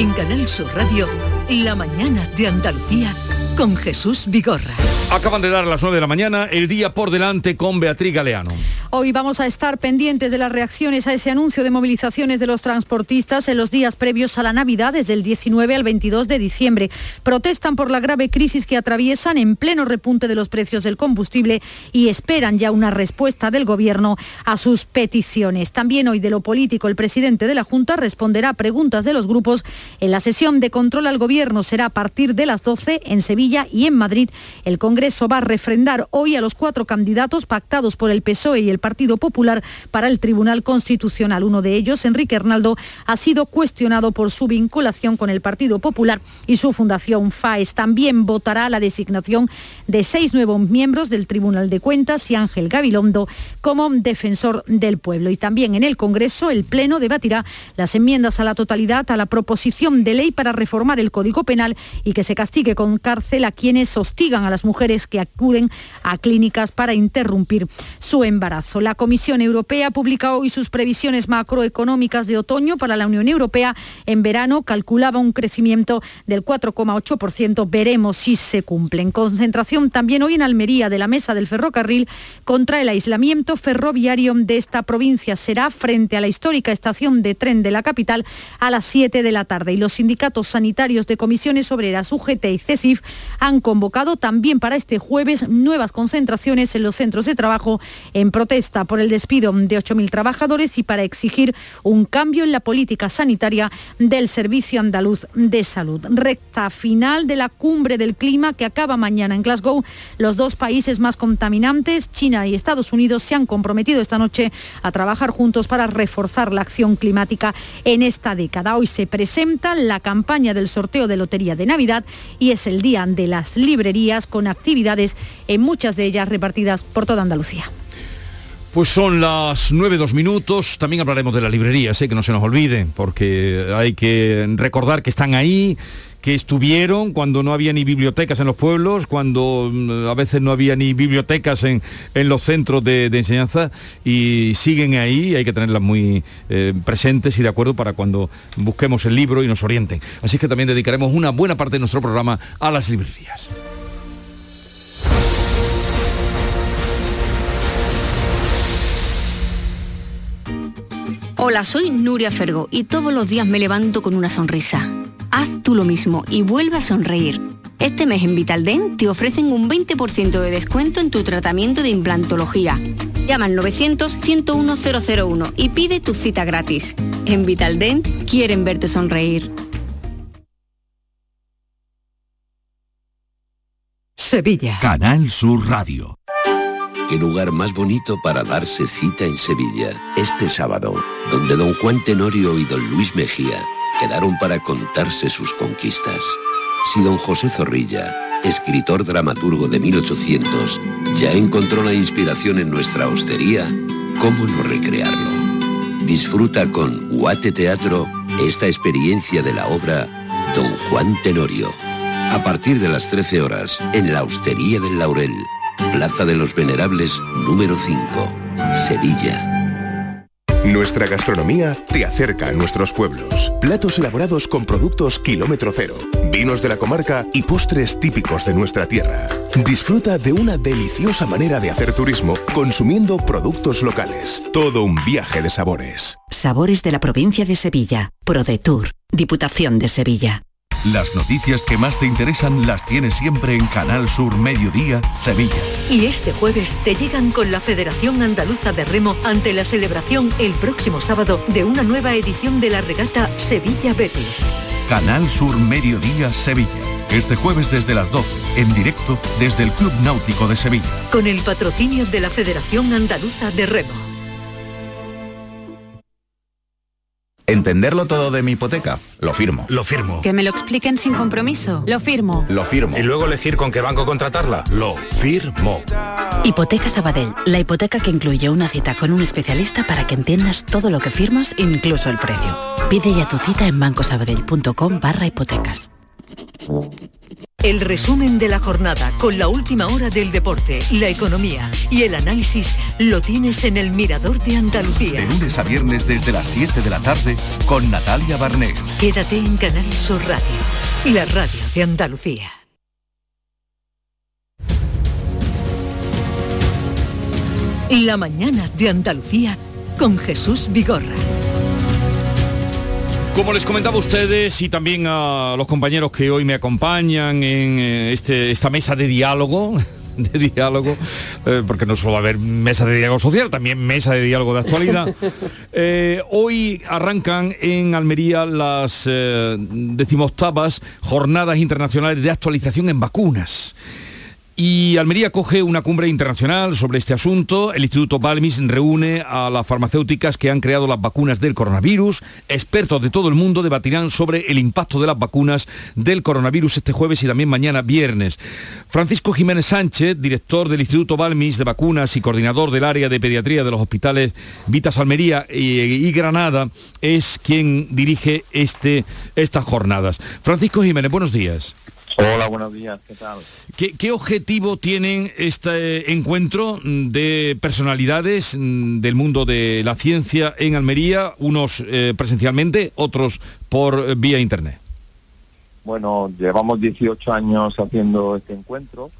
En Canal Sur Radio, La mañana de Andalucía con Jesús Vigorra. Acaban de dar las 9 de la mañana el día por delante con Beatriz Galeano. Hoy vamos a estar pendientes de las reacciones a ese anuncio de movilizaciones de los transportistas en los días previos a la Navidad, desde el 19 al 22 de diciembre. Protestan por la grave crisis que atraviesan en pleno repunte de los precios del combustible y esperan ya una respuesta del Gobierno a sus peticiones. También hoy de lo político, el presidente de la Junta responderá a preguntas de los grupos en la sesión de control al Gobierno. Será a partir de las 12 en Sevilla y en Madrid. El Congreso va a refrendar hoy a los cuatro candidatos pactados por el PSOE y el Partido Popular para el Tribunal Constitucional. Uno de ellos, Enrique Hernaldo, ha sido cuestionado por su vinculación con el Partido Popular y su fundación FAES. También votará la designación de seis nuevos miembros del Tribunal de Cuentas y Ángel Gabilondo como defensor del pueblo. Y también en el Congreso el Pleno debatirá las enmiendas a la totalidad a la proposición de ley para reformar el Código Penal y que se castigue con cárcel a quienes hostigan a las mujeres que acuden a clínicas para interrumpir su embarazo. La Comisión Europea publica hoy sus previsiones macroeconómicas de otoño para la Unión Europea. En verano calculaba un crecimiento del 4,8%. Veremos si se cumplen. Concentración también hoy en Almería de la mesa del ferrocarril contra el aislamiento ferroviario de esta provincia. Será frente a la histórica estación de tren de la capital a las 7 de la tarde. Y los sindicatos sanitarios de comisiones obreras UGT y CESIF han convocado también para este jueves nuevas concentraciones en los centros de trabajo en protesta por el despido de 8.000 trabajadores y para exigir un cambio en la política sanitaria del Servicio Andaluz de Salud. Recta final de la cumbre del clima que acaba mañana en Glasgow. Los dos países más contaminantes, China y Estados Unidos, se han comprometido esta noche a trabajar juntos para reforzar la acción climática en esta década. Hoy se presenta la campaña del sorteo de Lotería de Navidad y es el día de las librerías con actividades en muchas de ellas repartidas por toda Andalucía. Pues son las nueve dos minutos. También hablaremos de las librerías, que no se nos olvide, porque hay que recordar que están ahí, que estuvieron cuando no había ni bibliotecas en los pueblos, cuando mm, a veces no había ni bibliotecas en, los centros de, enseñanza y siguen ahí, hay que tenerlas muy eh, presentes y de acuerdo para cuando busquemos el libro y nos orienten. Así que también dedicaremos una buena parte de nuestro programa a las librerías. Hola, soy Nuria Fergo y todos los días me levanto con una sonrisa. Haz tú lo mismo y vuelve a sonreír. Este mes en Vitaldent te ofrecen un 20% de descuento en tu tratamiento de implantología. Llama al 900-101-001 y pide tu cita gratis. En Vitaldent quieren verte sonreír. Sevilla. Canal Sur Radio. Qué lugar más bonito para darse cita en Sevilla. Este sábado, donde don Juan Tenorio y don Luis Mejía quedaron para contarse sus conquistas. Si don José Zorrilla, escritor dramaturgo de 1800, ya encontró la inspiración en nuestra hostería, ¿cómo no recrearlo? Disfruta con Guate Teatro esta experiencia de la obra Don Juan Tenorio. A partir de las 13 horas, en la Hostería del Laurel, Plaza de los Venerables número 5, Sevilla. Nuestra gastronomía te acerca a nuestros pueblos. Platos elaborados con productos kilómetro cero, vinos de la comarca y postres típicos de nuestra tierra. Disfruta de una deliciosa manera de hacer turismo consumiendo productos locales. Todo un viaje de sabores. Sabores de la provincia de Sevilla. ProDetour. Diputación de Sevilla. Las noticias que más te interesan las tienes siempre en Canal Sur Mediodía, Sevilla. Y este jueves te llegan con la Federación Andaluza de Remo ante la celebración el próximo sábado de una nueva edición de la regata Sevilla Betis. Canal Sur Mediodía, Sevilla. Este jueves desde las 12, en directo desde el Club Náutico de Sevilla. Con el patrocinio de la Federación Andaluza de Remo. ¿Entenderlo todo de mi hipoteca? Lo firmo. Lo firmo. Que me lo expliquen sin compromiso. Lo firmo. Lo firmo. Y luego elegir con qué banco contratarla. Lo firmo. Hipoteca Sabadell, la hipoteca que incluye una cita con un especialista para que entiendas todo lo que firmas, incluso el precio. Pide ya tu cita en bancosabadell.com barra hipotecas. El resumen de la jornada con la última hora del deporte, la economía y el análisis lo tienes en el Mirador de Andalucía. De lunes a viernes desde las 7 de la tarde con Natalia Barnés. Quédate en Canal Sur Radio, la radio de Andalucía. La mañana de Andalucía con Jesús Vigorra. Como les comentaba a ustedes y también a los compañeros que hoy me acompañan en eh, este, esta mesa de diálogo, de diálogo, eh, porque no solo va a haber mesa de diálogo social, también mesa de diálogo de actualidad. Eh, hoy arrancan en Almería las decimoctavas jornadas internacionales de actualización en vacunas. Y Almería coge una cumbre internacional sobre este asunto. El Instituto Balmis reúne a las farmacéuticas que han creado las vacunas del coronavirus. Expertos de todo el mundo debatirán sobre el impacto de las vacunas del coronavirus este jueves y también mañana viernes. Francisco Jiménez Sánchez, director del Instituto Balmis de Vacunas y coordinador del área de pediatría de los hospitales Vitas Almería y, Granada, es quien dirige este, estas jornadas. Francisco Jiménez, buenos días. Hola, buenos días, ¿qué tal? ¿Qué, objetivo tienen este encuentro de personalidades del mundo de la ciencia en Almería, unos eh, presencialmente, otros por vía internet? Bueno, llevamos 18 años haciendo este encuentro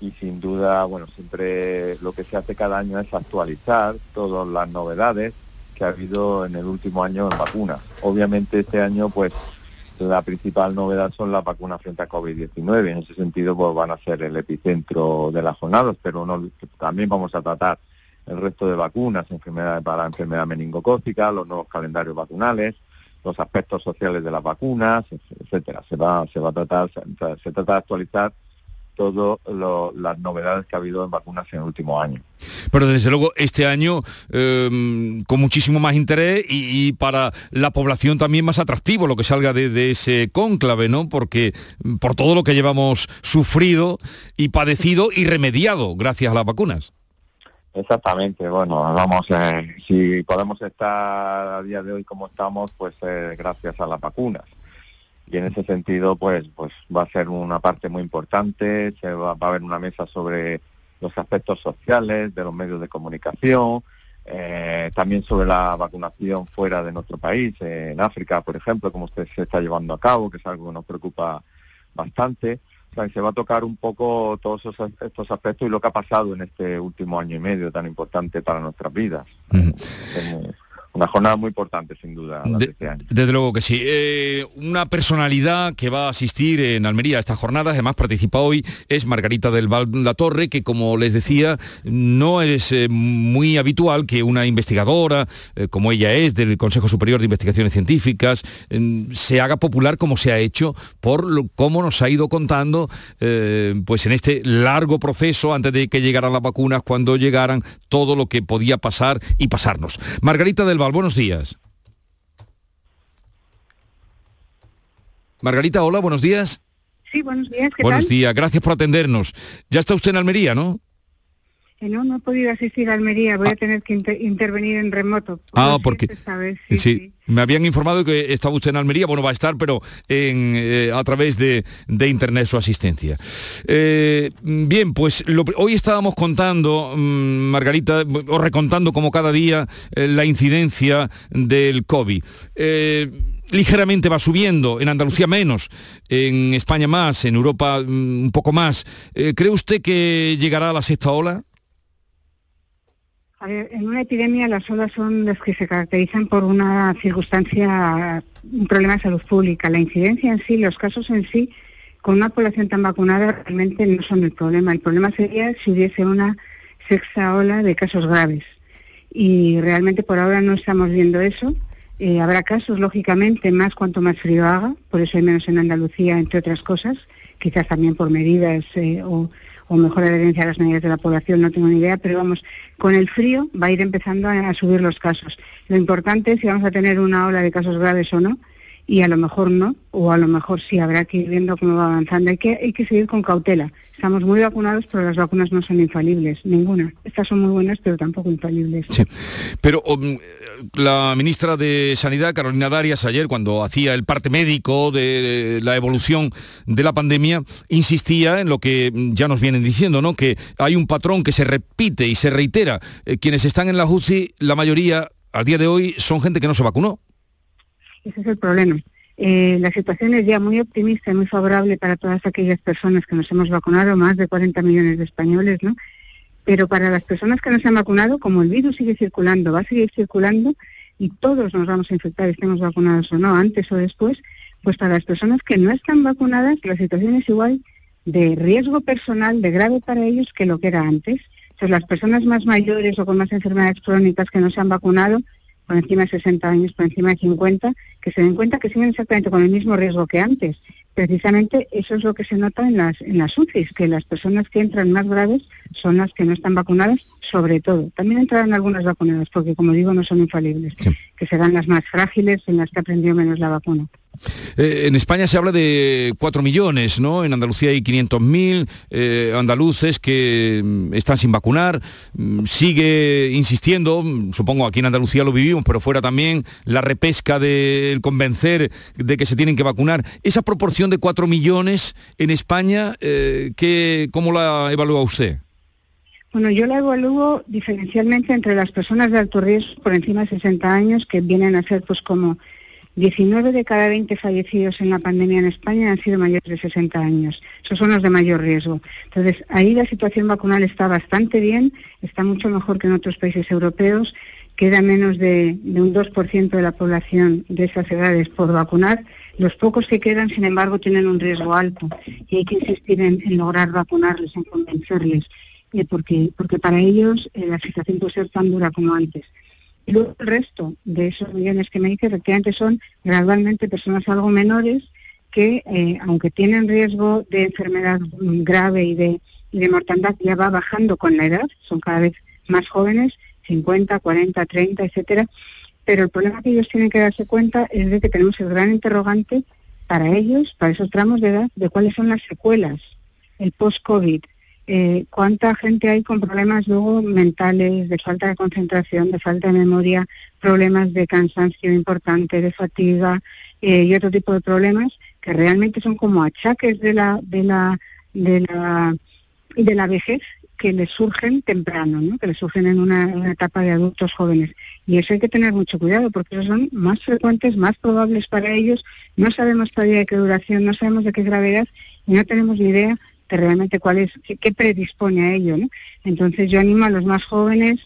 y sin duda, bueno, siempre lo que se hace cada año es actualizar todas las novedades que ha habido en el último año en vacunas. Obviamente este año pues la principal novedad son las vacunas frente a COVID-19. En ese sentido, pues van a ser el epicentro de las jornadas, pero también vamos a tratar el resto de vacunas, enfermedades para enfermedad meningocócica, los nuevos calendarios vacunales, los aspectos sociales de las vacunas, etcétera. Se va, se va a tratar, se trata de actualizar todas las novedades que ha habido en vacunas en el último año. Pero desde luego este año em, con muchísimo más interés y, para la población también más atractivo lo que salga de, ese cónclave, ¿no? Porque mm, por todo lo que llevamos sufrido y padecido y remediado gracias a las vacunas. Exactamente, bueno, vamos, eh, si podemos estar a día de hoy como estamos, pues eh, gracias a las vacunas y en ese sentido pues pues va a ser una parte muy importante se va, a haber una mesa sobre los aspectos sociales de los medios de comunicación eh, también sobre la vacunación fuera de nuestro país en África por ejemplo como usted se está llevando a cabo que es algo que nos preocupa bastante. O sea, se va a tocar un poco todos estos aspectos y lo que ha pasado en este último año y medio tan importante para nuestras vidas una jornada muy importante, sin duda, este Desde luego que sí. Eh, una personalidad que va a asistir en Almería a esta jornada, además participa hoy, es Margarita del Val La Torre, que como les decía, no es eh, muy habitual que una investigadora, eh, como ella es, del Consejo Superior de Investigaciones Científicas, se haga popular como se ha hecho por lo, cómo nos ha ido contando pues en este largo proceso antes de que llegaran las vacunas, cuando llegaran todo lo que podía pasar y pasarnos. Margarita del buenos días. Margarita, hola, buenos días. Sí, buenos días. buenos días, gracias por atendernos. Ya está usted en Almería, ¿no? Eh, no, no he podido asistir a Almería, voy a ah. tener que intervenir en remoto. Ah, porque sí, me habían informado que estaba usted en Almería, bueno, va a estar, pero en, eh, a través de, Internet su asistencia. Eh, bien, pues hoy estábamos contando, mm, Margarita, o recontando como cada día la incidencia del COVID ligeramente va subiendo, en Andalucía menos, en España más, en Europa mm, un poco más. ¿Cree usted que llegará a la sexta ola? En una epidemia las olas son las que se caracterizan por una circunstancia, un problema de salud pública. La incidencia en sí, los casos en sí, con una población tan vacunada realmente no son el problema. El problema sería si hubiese una sexta ola de casos graves. Y realmente por ahora no estamos viendo eso. Eh, habrá casos, lógicamente, más cuanto más frío haga, por eso hay menos en Andalucía, entre otras cosas, quizás también por medidas eh, o o mejor adherencia a las medidas de la población, no tengo ni idea, pero vamos, con el frío va a ir empezando a, subir los casos. Lo importante es si vamos a tener una ola de casos graves o no, y a lo mejor no, o a lo mejor sí, habrá que ir viendo cómo va avanzando. Hay que, hay que seguir con cautela. Estamos muy vacunados, pero las vacunas no son infalibles, ninguna. Estas son muy buenas, pero tampoco infalibles. Sí. Pero um, la ministra de Sanidad, Carolina Darias, ayer, cuando hacía el parte médico de la evolución de la pandemia, insistía en lo que ya nos vienen diciendo, ¿no? Que hay un patrón que se repite y se reitera. Eh, quienes están en la UCI, la mayoría, al día de hoy, son gente que no se vacunó. Ese es el problema. Eh, la situación es ya muy optimista y muy favorable para todas aquellas personas que nos hemos vacunado, más de 40 millones de españoles, ¿no? Pero para las personas que no se han vacunado, como el virus sigue circulando, va a seguir circulando y todos nos vamos a infectar, estemos vacunados o no, antes o después, pues para las personas que no están vacunadas, la situación es igual de riesgo personal, de grave para ellos que lo que era antes. Entonces, las personas más mayores o con más enfermedades crónicas que no se han vacunado, por encima de 60 años, por encima de 50, que se den cuenta que siguen exactamente con el mismo riesgo que antes. Precisamente eso es lo que se nota en las, en las UCIs, que las personas que entran más graves son las que no están vacunadas, sobre todo. También entrarán algunas vacunadas, porque como digo, no son infalibles, que serán las más frágiles en las que aprendió menos la vacuna. Eh, en España se habla de 4 millones, ¿no? En Andalucía hay 500.000 eh, andaluces que mm, están sin vacunar. Mm, sigue insistiendo, mm, supongo aquí en Andalucía lo vivimos, pero fuera también la repesca del convencer de que se tienen que vacunar. Esa proporción de 4 millones en España, eh, ¿qué, ¿cómo la evalúa usted? Bueno, yo la evalúo diferencialmente entre las personas de alto riesgo por encima de 60 años, que vienen a ser pues como 19 de cada 20 fallecidos en la pandemia en España han sido mayores de 60 años. Esos son los de mayor riesgo. Entonces, ahí la situación vacunal está bastante bien, está mucho mejor que en otros países europeos. Queda menos de, un 2% de la población de esas edades por vacunar. Los pocos que quedan, sin embargo, tienen un riesgo alto y hay que insistir en, lograr vacunarles, en convencerles, eh, porque, porque para ellos eh, la situación puede ser tan dura como antes. Y luego el resto de esos millones que me dice, efectivamente son gradualmente personas algo menores que, eh, aunque tienen riesgo de enfermedad grave y de, y de mortandad, ya va bajando con la edad, son cada vez más jóvenes, 50, 40, 30, etcétera. Pero el problema que ellos tienen que darse cuenta es de que tenemos el gran interrogante para ellos, para esos tramos de edad, de cuáles son las secuelas, el post-COVID, eh, cuánta gente hay con problemas luego mentales, de falta de concentración, de falta de memoria, problemas de cansancio importante, de fatiga eh, y otro tipo de problemas que realmente son como achaques de la de la de la de la vejez que les surgen temprano, ¿no? que les surgen en una, etapa de adultos jóvenes. Y eso hay que tener mucho cuidado porque son más frecuentes, más probables para ellos. No sabemos todavía de qué duración, no sabemos de qué gravedad y no tenemos ni idea realmente cuál es, qué, predispone a ello. ¿no? Entonces yo animo a los más jóvenes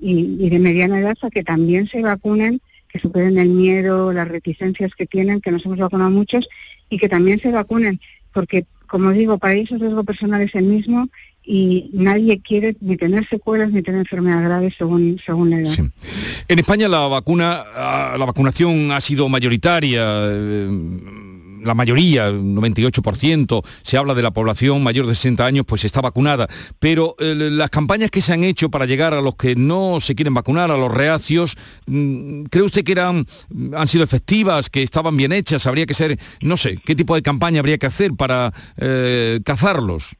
y, de mediana edad a que también se vacunen, que superen el miedo, las reticencias que tienen, que nos hemos vacunado muchos, y que también se vacunen, porque como digo, para ellos el riesgo personal es el mismo y nadie quiere ni tener secuelas ni tener enfermedades graves según, según la edad. En España la vacuna, ah, la vacunación ha sido mayoritaria. Eh, la mayoría, 98%, se habla de la población mayor de 60 años, pues está vacunada. Pero eh, las campañas que se han hecho para llegar a los que no se quieren vacunar, a los reacios, mm, ¿cree usted que eran, han sido efectivas, que estaban bien hechas? Habría que ser, no sé, ¿qué tipo de campaña habría que hacer para eh, cazarlos?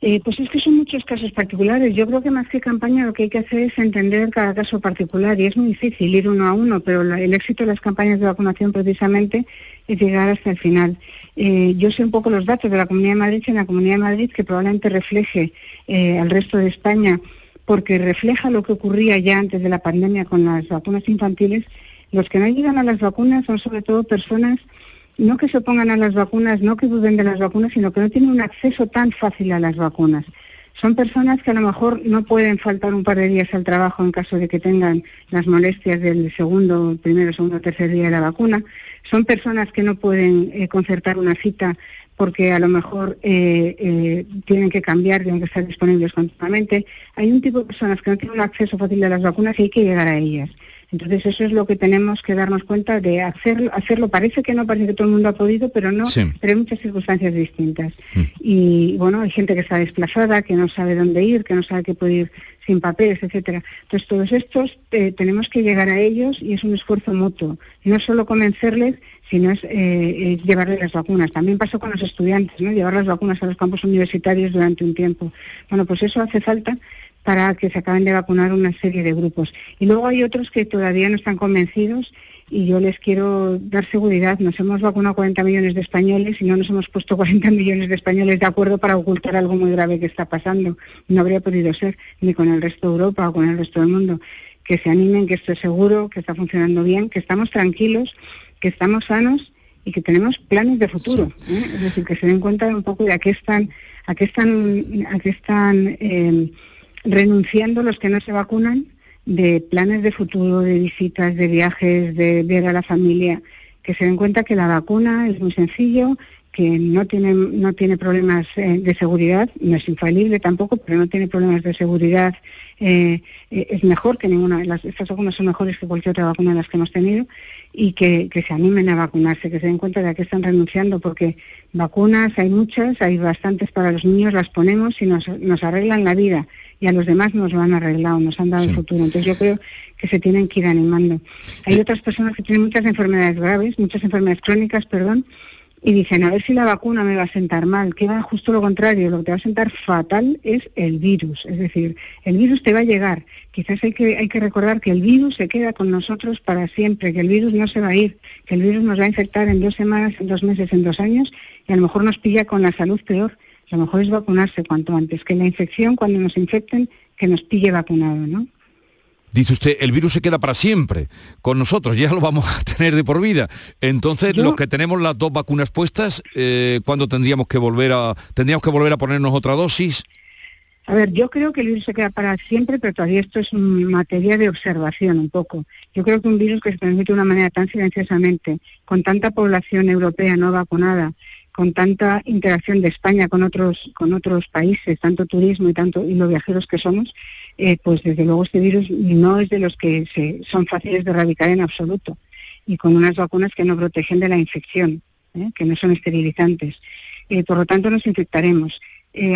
Eh, pues es que son muchos casos particulares. Yo creo que más que campaña lo que hay que hacer es entender cada caso particular y es muy difícil ir uno a uno, pero el éxito de las campañas de vacunación precisamente es llegar hasta el final. Eh, yo sé un poco los datos de la Comunidad de Madrid y en la Comunidad de Madrid que probablemente refleje eh, al resto de España porque refleja lo que ocurría ya antes de la pandemia con las vacunas infantiles. Los que no llegan a las vacunas son sobre todo personas no que se opongan a las vacunas, no que duden de las vacunas, sino que no tienen un acceso tan fácil a las vacunas. Son personas que a lo mejor no pueden faltar un par de días al trabajo en caso de que tengan las molestias del segundo, primero, segundo, tercer día de la vacuna. Son personas que no pueden eh, concertar una cita porque a lo mejor eh, eh, tienen que cambiar, tienen que estar disponibles continuamente. Hay un tipo de personas que no tienen un acceso fácil a las vacunas y hay que llegar a ellas. Entonces eso es lo que tenemos que darnos cuenta de hacerlo. hacerlo. Parece que no, parece que todo el mundo ha podido, pero no, pero hay muchas circunstancias distintas. Mm. Y bueno, hay gente que está desplazada, que no sabe dónde ir, que no sabe qué puede ir sin papeles, etcétera. Entonces todos estos eh, tenemos que llegar a ellos y es un esfuerzo mutuo. no solo convencerles, sino es, eh, llevarles las vacunas. También pasó con los estudiantes, ¿no? Llevar las vacunas a los campos universitarios durante un tiempo. Bueno, pues eso hace falta para que se acaben de vacunar una serie de grupos. Y luego hay otros que todavía no están convencidos y yo les quiero dar seguridad. Nos hemos vacunado 40 millones de españoles y no nos hemos puesto 40 millones de españoles de acuerdo para ocultar algo muy grave que está pasando. No habría podido ser ni con el resto de Europa o con el resto del mundo. Que se animen, que esto es seguro, que está funcionando bien, que estamos tranquilos, que estamos sanos y que tenemos planes de futuro. ¿eh? Es decir, que se den cuenta un poco de a qué están, a qué están, a qué están eh, renunciando los que no se vacunan de planes de futuro, de visitas, de viajes, de ver a la familia, que se den cuenta que la vacuna es muy sencillo, que no tiene, no tiene problemas eh, de seguridad, no es infalible tampoco, pero no tiene problemas de seguridad, eh, eh, es mejor que ninguna las, estas vacunas son mejores que cualquier otra vacuna de las que hemos tenido y que, se animen a vacunarse, que se den cuenta de a qué están renunciando, porque vacunas hay muchas, hay bastantes para los niños, las ponemos y nos, nos arreglan la vida y a los demás nos lo han arreglado, nos han dado el futuro. Entonces yo creo que se tienen que ir animando. Hay otras personas que tienen muchas enfermedades graves, muchas enfermedades crónicas, perdón, y dicen, a ver si la vacuna me va a sentar mal, que va justo lo contrario, lo que te va a sentar fatal es el virus, es decir, el virus te va a llegar. Quizás hay que, hay que recordar que el virus se queda con nosotros para siempre, que el virus no se va a ir, que el virus nos va a infectar en dos semanas, en dos meses, en dos años, y a lo mejor nos pilla con la salud peor. Lo mejor es vacunarse cuanto antes, que la infección, cuando nos infecten, que nos pille vacunado, ¿no? Dice usted, el virus se queda para siempre con nosotros, ya lo vamos a tener de por vida. Entonces, los que tenemos las dos vacunas puestas, eh, ¿cuándo tendríamos que volver a tendríamos que volver a ponernos otra dosis? A ver, yo creo que el virus se queda para siempre, pero todavía esto es materia de observación un poco. Yo creo que un virus que se transmite de una manera tan silenciosamente, con tanta población europea no vacunada, con tanta interacción de España con otros con otros países, tanto turismo y tanto y los viajeros que somos, eh, pues desde luego este virus no es de los que se, son fáciles de erradicar en absoluto y con unas vacunas que no protegen de la infección, ¿eh? que no son esterilizantes. Eh, por lo tanto, nos infectaremos.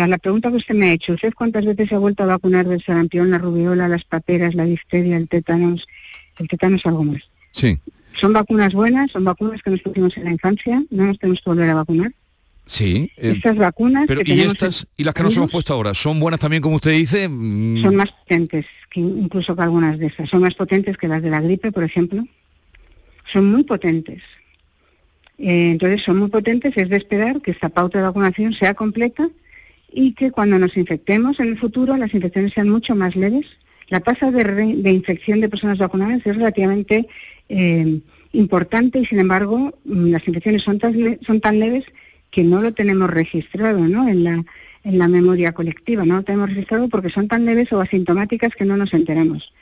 a la pregunta que usted me ha hecho, ¿usted cuántas veces se ha vuelto a vacunar del sarampión, la rubiola, las paperas, la difteria, el tétanos? El tétanos algo más. Sí. Son vacunas buenas, son vacunas que nos pusimos en la infancia, no nos tenemos que volver a vacunar. Sí. Eh, estas vacunas. Pero, ¿Y estas y las que nos hemos puesto ahora? ¿Son buenas también, como usted dice? Mm. Son más potentes, que incluso que algunas de estas. Son más potentes que las de la gripe, por ejemplo. Son muy potentes. Eh, entonces, son muy potentes. Es de esperar que esta pauta de vacunación sea completa y que cuando nos infectemos en el futuro las infecciones sean mucho más leves. La tasa de, infección de personas vacunadas es relativamente eh, importante y, sin embargo, mm, las infecciones son son tan leves que no lo tenemos registrado ¿no? en, la, en la memoria colectiva, no lo tenemos registrado porque son tan leves o asintomáticas que no nos enteramos.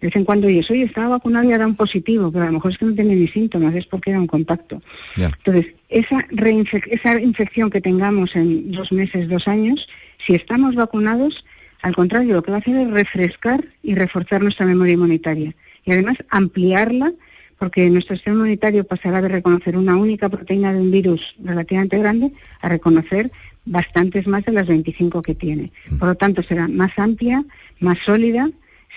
De vez en cuando oyes, oye, estaba vacunado y era un positivo, pero a lo mejor es que no tiene ni síntomas, es porque era un contacto. Entonces, esa, esa infección que tengamos en dos meses, dos años, si estamos vacunados, al contrario, lo que va a hacer es refrescar y reforzar nuestra memoria inmunitaria. Y además ampliarla porque nuestro sistema inmunitario pasará de reconocer una única proteína de un virus relativamente grande a reconocer bastantes más de las 25 que tiene. Mm. Por lo tanto, será más amplia, más sólida,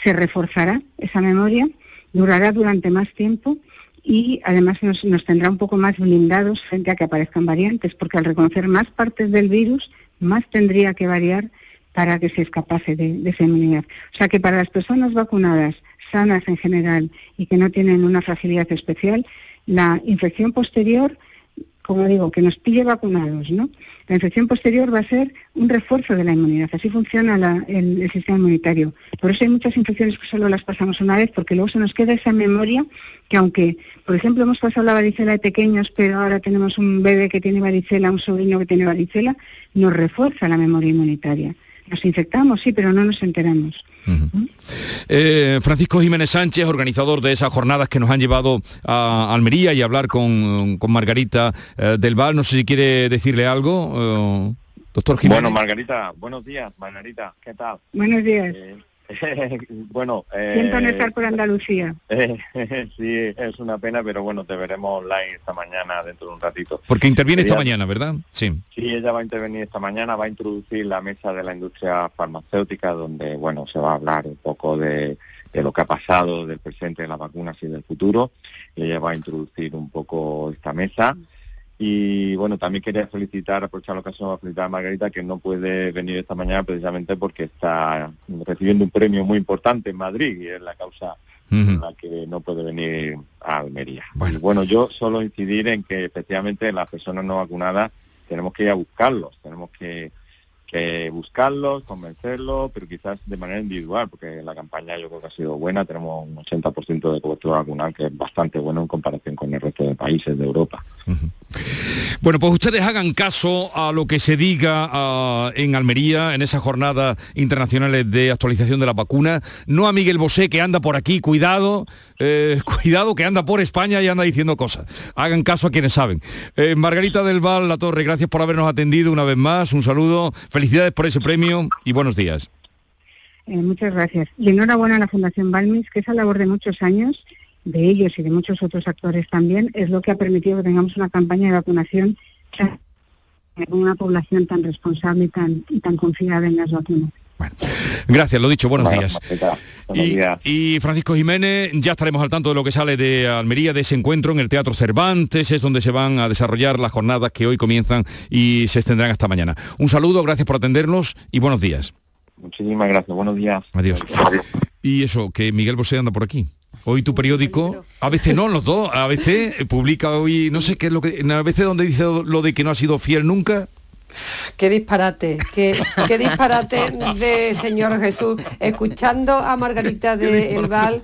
se reforzará esa memoria, durará durante más tiempo y además nos, tendrá un poco más blindados frente a que aparezcan variantes, porque al reconocer más partes del virus, más tendría que variar para que se escapase de, de esa inmunidad. O sea que para las personas vacunadas sanas en general y que no tienen una fragilidad especial, la infección posterior, como digo, que nos pille vacunados, ¿no? La infección posterior va a ser un refuerzo de la inmunidad, así funciona el, sistema inmunitario. Por eso hay muchas infecciones que solo las pasamos una vez, porque luego se nos queda esa memoria que aunque, por ejemplo, hemos pasado la varicela de pequeños, pero ahora tenemos un bebé que tiene varicela, un sobrino que tiene varicela, nos refuerza la memoria inmunitaria. Nos infectamos, sí, pero no nos enteramos. Eh, Francisco Jiménez Sánchez, organizador de esas jornadas que nos han llevado a Almería y a hablar con, Margarita eh, del Val, no sé si quiere decirle algo, eh, doctor Jiménez. Bueno, Margarita, buenos días, Margarita, ¿qué tal? Buenos días. bueno, eh, Siento no estar por Andalucía. sí, es una pena, pero bueno, te veremos online esta mañana dentro de un ratito. Porque interviene esta mañana, ¿verdad? Sí. Sí, ella va a intervenir esta mañana, va a introducir la mesa de la industria farmacéutica, donde, bueno, se va a hablar un poco de, de lo que ha pasado, del presente de las vacunas y del futuro. Y ella va a introducir un poco esta mesa. Y bueno, también quería felicitar, aprovechar la ocasión para felicitar a Margarita, que no puede venir esta mañana precisamente porque está recibiendo un premio muy importante en Madrid y es la causa Ujú. la que no puede venir a Almería. Y bueno, yo solo incidir en que efectivamente las personas no vacunadas tenemos que ir a buscarlos, tenemos que, buscarlos, convencerlos, pero quizás de manera individual, porque la campaña yo creo que ha sido buena, tenemos un 80% de cobertura vacunal, que es bastante bueno en comparación con el resto de países de Europa. Bueno, pues ustedes hagan caso a lo que se diga ah, en Almería, en esas jornadas internacionales de actualización de la vacuna. No a Miguel Bosé, que anda por aquí, cuidado, eh, cuidado, que anda por España y anda diciendo cosas. Hagan caso a quienes saben. Eh, Margarita del Val, La Torre, gracias por habernos atendido una vez más. Un saludo, felicidades por ese premio y buenos días. Eh, muchas gracias. Y enhorabuena a la Fundación Balmis, que esa labor de muchos años, de ellos y de muchos otros actores también, es lo que ha permitido que tengamos una campaña de vacunación con una población tan responsable y tan, y tan confiada en las vacunas. Gracias, lo dicho, buenos Bueno, días. Buenos Y, días. y Francisco Jiménez, ya estaremos al tanto de lo que sale de Almería, de ese encuentro en el Teatro Cervantes, es donde se van a desarrollar las jornadas que hoy comienzan y se extenderán hasta mañana. Un saludo, gracias por atendernos y buenos días. Muchísimas gracias, buenos días. Adiós. Y eso, que Miguel Bosé anda por aquí. Hoy tu periódico, ABC no, los dos, ABC publica hoy, no sé qué es lo que, en ABC donde dice lo de que no ha sido fiel nunca. Qué disparate, qué, qué disparate de señor Jesús. Escuchando a Margarita de El Val,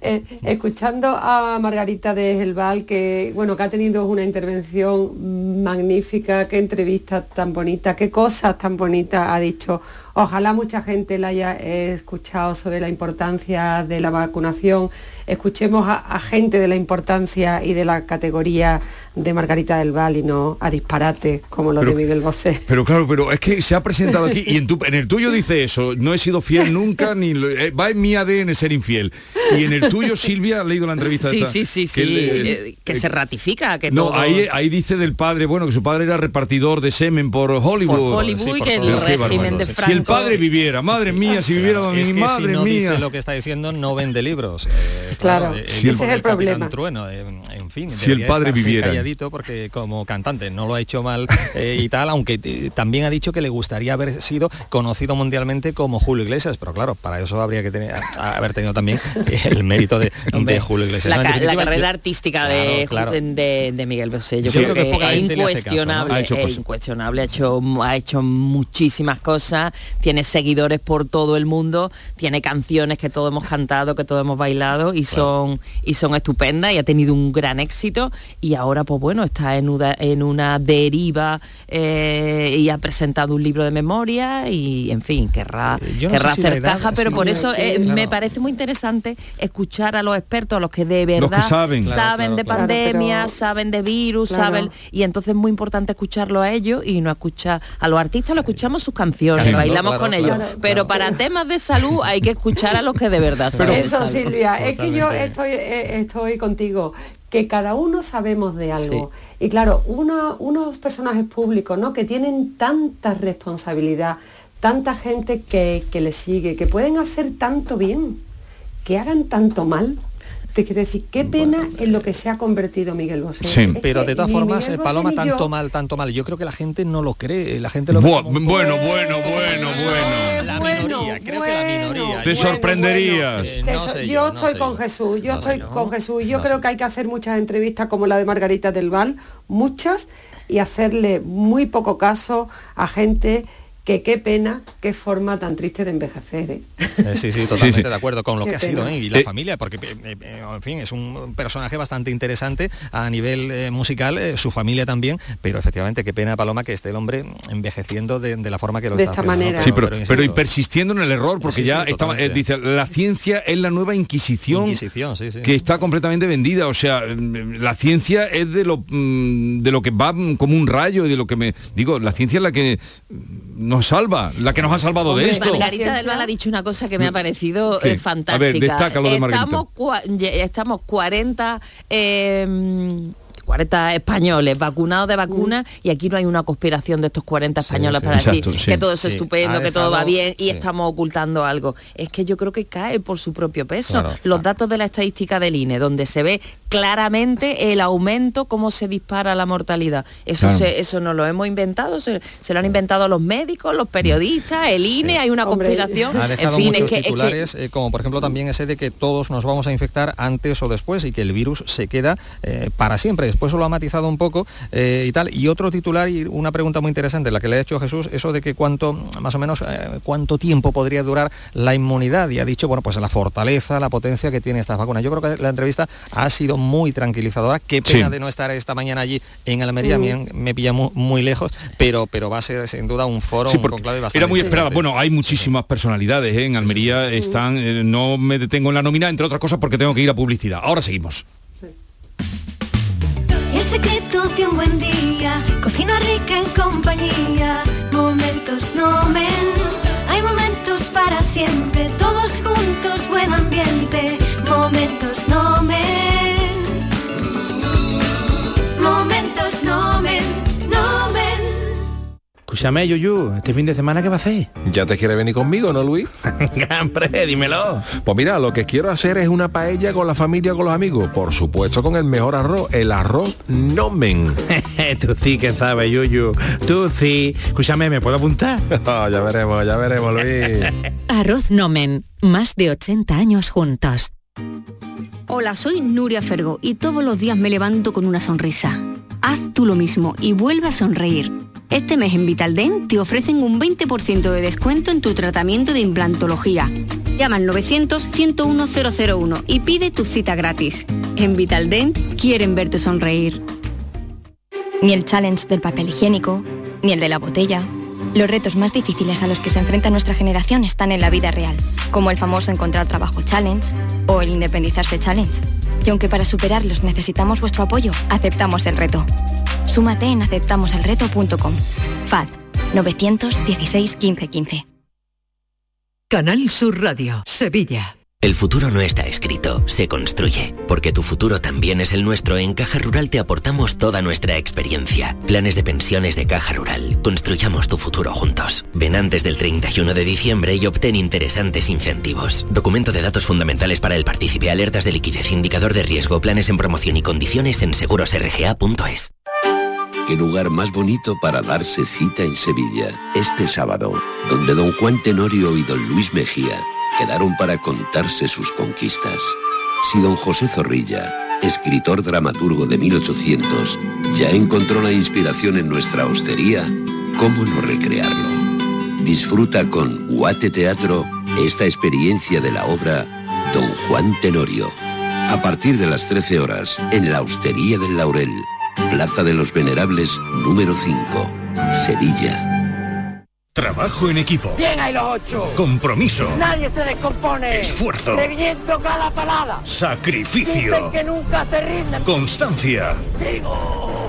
eh, escuchando a Margarita de El Val, que bueno, que ha tenido una intervención magnífica, qué entrevista tan bonita, qué cosas tan bonitas ha dicho. Ojalá mucha gente la haya eh, escuchado sobre la importancia de la vacunación. Escuchemos a, a gente de la importancia y de la categoría de Margarita del Val y no a disparates como los Pero- de Miguel Bosé. Pero claro, pero es que se ha presentado aquí y en, tu, en el tuyo dice eso, no he sido fiel nunca, ni lo- eh, va en mi ADN ser infiel. Y en el tuyo, Silvia, ha leído la entrevista. Sí, esta, sí, sí, que sí, eh, que se ratifica que no, todo... ahí, ahí dice del padre, bueno, que su padre era repartidor de semen por Hollywood. Por Hollywood y que el Pero qué régimen de barbaridad. Si el padre viviera, madre mía, si viviera Es mi que madre si no mía. dice lo que está diciendo, no vende libros. Eh, Claro, eh, ese es el problema. Trueno, eh, en fin, Si el padre viviera. calladito porque como cantante no lo ha hecho mal eh, y tal, aunque eh, también ha dicho que le gustaría haber sido conocido mundialmente como Julio Iglesias, pero claro, para eso habría que tener, a- haber tenido también el mérito de, de Julio Iglesias. La, No, en ca- la definitiva, carrera yo- artística de, claro. de, de Miguel Bosé, yo Sí, creo creo que es incuestionable, Ha hecho es incuestionable, ha hecho, ha hecho muchísimas cosas, tiene seguidores por todo el mundo, tiene canciones que todos hemos cantado, que todos hemos bailado y son y son estupendas y ha tenido un gran éxito y ahora pues bueno está en una, en una deriva eh, y ha presentado un libro de memoria y en fin querrá, Eh, yo no si hacer edad- caja pero sí, por eso que- eh, me parece muy interesante escuchar a los expertos, a los que de verdad que saben. Claro, saben claro, de claro. pandemia, saben de virus, Claro. saben y entonces es muy importante escucharlo a ellos y no escuchar a los artistas, lo escuchamos sus canciones, claro, con claro, ellos, claro. pero para temas de salud hay que escuchar a los que de verdad saben. Eso, salud. Silvia, es que yo estoy, eh, estoy contigo, que cada uno sabemos de algo. Y claro, uno- unos personajes públicos, ¿no? Que tienen tanta responsabilidad, tanta gente que, que les sigue, que pueden hacer tanto bien, que hagan tanto mal. Te quiero decir, qué pena en lo que se ha convertido Miguel Bosé. Sí. Pero de todas formas, eh, Bosé Paloma, yo- tanto mal, tanto mal. Yo creo que la gente no lo cree, la gente lo bueno, bueno, bueno, bueno. La Bueno, minoría, creo que la minoría. Te sorprenderías. Eh, no so- yo, estoy con yo. Jesús, yo No estoy con Jesús. Yo creo que hay que hacer muchas entrevistas como la de Margarita del Val, muchas, y hacerle muy poco caso a gente que qué pena, qué forma tan triste de envejecer. ¿eh? Eh, sí, sí, totalmente sí. de acuerdo con lo Qué que ha sido. ¿eh? y la Eh, familia, porque eh, eh, en fin, es un personaje bastante interesante a nivel eh, musical, eh, su familia también, pero efectivamente qué pena Paloma que esté el hombre envejeciendo de, de la forma que lo De está esta haciendo, ¿no? manera. Sí, pero, pero, y persistiendo en el error, porque Sí, ya sí, estaba, eh, dice, la ciencia es la nueva inquisición, Inquisición, sí, sí. que está completamente vendida. O sea, mm, la ciencia es de lo mm, de lo que va mm, como un rayo y de lo que me digo, la ciencia es la que nos salva, la que nos ha salvado de esto. Margarita del Val ha dicho una cosa que me ha parecido ¿Qué? eh, fantástica. A ver, destácalo de Margarita. estamos, estamos 40 eh, 40 españoles vacunados de vacuna y aquí no hay una conspiración de estos 40 españoles sí, para exacto, decir sí. que todo es Sí, estupendo, que todo va bien y sí. estamos ocultando algo. Es que yo creo que cae por su propio peso. Claro. Los datos de la estadística del INE, donde se ve claramente el aumento, cómo se dispara la mortalidad. Eso, Claro. se- eso no lo hemos inventado, se, se lo han inventado los médicos, los periodistas, el INE, hay una Hombre, conspiración. Ha dejado en fin, es muchos que, es que- titulares, eh, como por ejemplo también ese de que todos nos vamos a infectar antes o después y que el virus se queda eh, para siempre. Después lo ha matizado un poco eh, y tal. Y otro titular y una pregunta muy interesante, la que le ha hecho Jesús, eso de que cuánto, más o menos, eh, cuánto tiempo podría durar la inmunidad. Y ha dicho, bueno, pues la fortaleza, la potencia que tiene estas vacunas. Yo creo que la entrevista ha sido muy tranquilizadora. Qué pena Sí. de no estar esta mañana allí en Almería, Mm. me, me pilla muy, muy lejos, pero, pero va a ser sin duda un foro, Sí, un conclave bastante era muy esperada. Bueno, hay muchísimas personalidades ¿eh? en Almería. Están, eh, no me detengo en la nómina, entre otras cosas, porque tengo que ir a publicidad. Ahora seguimos. El secreto de un buen día, cocina rica en compañía, momentos nomen. Hay momentos para siempre, Escúchame, Yuyu, ¿este fin de semana qué va a hacer? ¿Ya te quieres venir conmigo, no, Luis? Hombre, dímelo. Pues mira, lo que quiero hacer es una paella con la familia, con los amigos. Por supuesto, con el mejor arroz, el arroz nomen. Tú sí que sabes, Yuyu. Tú sí. Escúchame, ¿me puedo apuntar? Ah, ya veremos, ya veremos, Luis. Arroz Nomen, más de 80 años juntos. Hola, soy Nuria Fergo y todos los días me levanto con una sonrisa. Haz tú lo mismo y vuelve a sonreír. Este mes en Vitaldent te ofrecen un 20% de descuento en tu tratamiento de implantología. Llama al 900-101-001 y pide tu cita gratis. En Vitaldent quieren verte sonreír. Ni el challenge del papel higiénico, ni el de la botella. Los retos más difíciles a los que se enfrenta nuestra generación están en la vida real, como el famoso encontrar trabajo challenge o el independizarse challenge. Y aunque para superarlos necesitamos vuestro apoyo, aceptamos el reto. Súmate en aceptamoselreto.com. FAD 916 15 15. Canal Sur Radio, Sevilla. El futuro no está escrito, se construye. Porque tu futuro también es el nuestro, en Caja Rural te aportamos toda nuestra experiencia. Planes de pensiones de Caja Rural. Construyamos tu futuro juntos. Ven antes del 31 de diciembre y obtén interesantes incentivos. Documento de datos fundamentales para el partícipe, alertas de liquidez, indicador de riesgo, planes en promoción y condiciones en segurosrga.es. Qué lugar más bonito para darse cita en Sevilla. Este sábado, donde don Juan Tenorio y don Luis Mejía quedaron para contarse sus conquistas. Si don José Zorrilla, escritor dramaturgo de 1800, ya encontró la inspiración en nuestra hostería, ¿cómo no recrearlo? Disfruta con Guate Teatro esta experiencia de la obra Don Juan Tenorio. A partir de las 13 horas, en la Hostería del Laurel, Plaza de los Venerables, número 5, Sevilla. Trabajo en equipo. Bien ahí los ocho. Compromiso. Nadie se descompone. Esfuerzo. Reviento cada palada. Dicen Sacrificio. que nunca se rinden. Constancia. Sigo.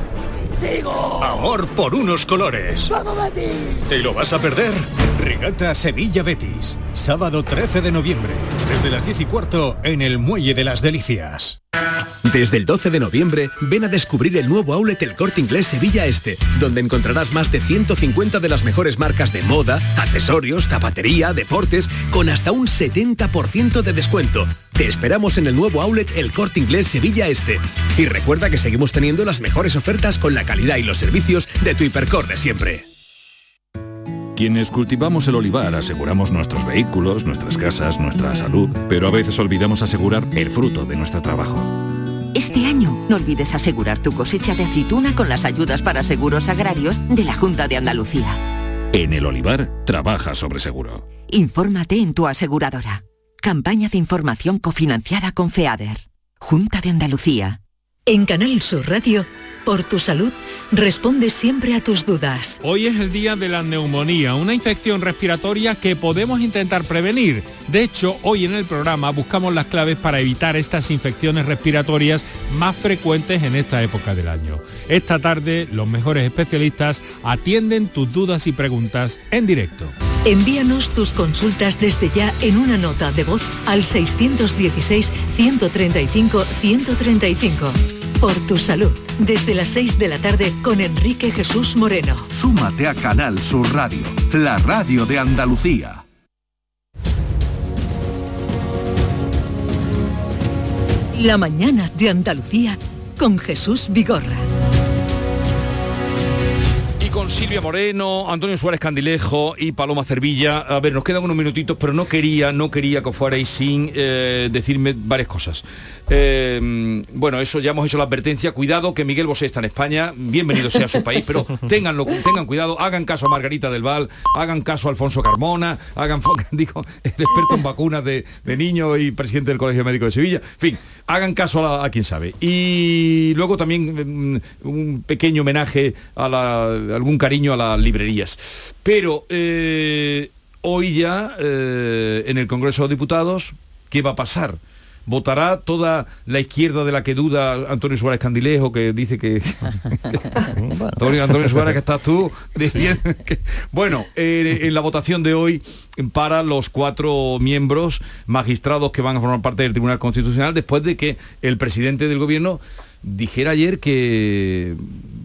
Sigo. Amor por unos colores. ¡Vamos, Betis! ¿Te lo vas a perder? Regata Sevilla Betis. Sábado 13 de noviembre. Desde las 10 y cuarto en el Muelle de las Delicias. Desde el 12 de noviembre, ven a descubrir el nuevo outlet El Corte Inglés Sevilla Este, donde encontrarás más de 150 de las mejores marcas de moda, accesorios, zapatería, deportes, con hasta un 70% de descuento. Te esperamos en el nuevo outlet El Corte Inglés Sevilla Este. Y recuerda que seguimos teniendo las mejores ofertas con la calidad y los servicios de tu hipercor de siempre. Quienes cultivamos el olivar aseguramos nuestros vehículos, nuestras casas, nuestra salud, pero a veces olvidamos asegurar el fruto de nuestro trabajo. Este año no olvides asegurar tu cosecha de aceituna con las ayudas para seguros agrarios de la Junta de Andalucía. En el olivar, trabaja sobre seguro. Infórmate en tu aseguradora. Campaña de información cofinanciada con FEADER. Junta de Andalucía. En Canal Sur Radio, por tu salud, responde siempre a tus dudas. Hoy es el día de la neumonía, una infección respiratoria que podemos intentar prevenir. De hecho, hoy en el programa buscamos las claves para evitar estas infecciones respiratorias más frecuentes en esta época del año. Esta tarde, los mejores especialistas atienden tus dudas y preguntas en directo. Envíanos tus consultas desde ya en una nota de voz al 616-135-135. Por tu salud, desde las 6 de la tarde con Enrique Jesús Moreno. Súmate a Canal Sur Radio, la radio de Andalucía. La mañana de Andalucía con Jesús Vigorra. Con Silvia Moreno, Antonio Suárez Candilejo y Paloma Cervilla. A ver, nos quedan unos minutitos, pero no quería, no quería que fuerais sin eh, decirme varias cosas. Eh, bueno, eso ya hemos hecho la advertencia. Cuidado que Miguel Bosé está en España, bienvenido sea a su país, pero tengan cuidado, hagan caso a Margarita del Val, hagan caso a Alfonso Carmona, hagan digo, el experto en vacunas de, de niños y presidente del Colegio Médico de Sevilla. En fin, hagan caso a, a quien sabe. Y luego también mm, un pequeño homenaje a la- algún cariño a las librerías. Pero eh, hoy ya eh, en el Congreso de Diputados, ¿qué va a pasar? ¿Votará toda la izquierda de la que duda Antonio Suárez Candilejo, que dice que... Antonio, Antonio Suárez, que estás tú diciendo que- Bueno, eh, en la votación de hoy para los cuatro miembros magistrados que van a formar parte del Tribunal Constitucional, después de que el presidente del gobierno dijera ayer que,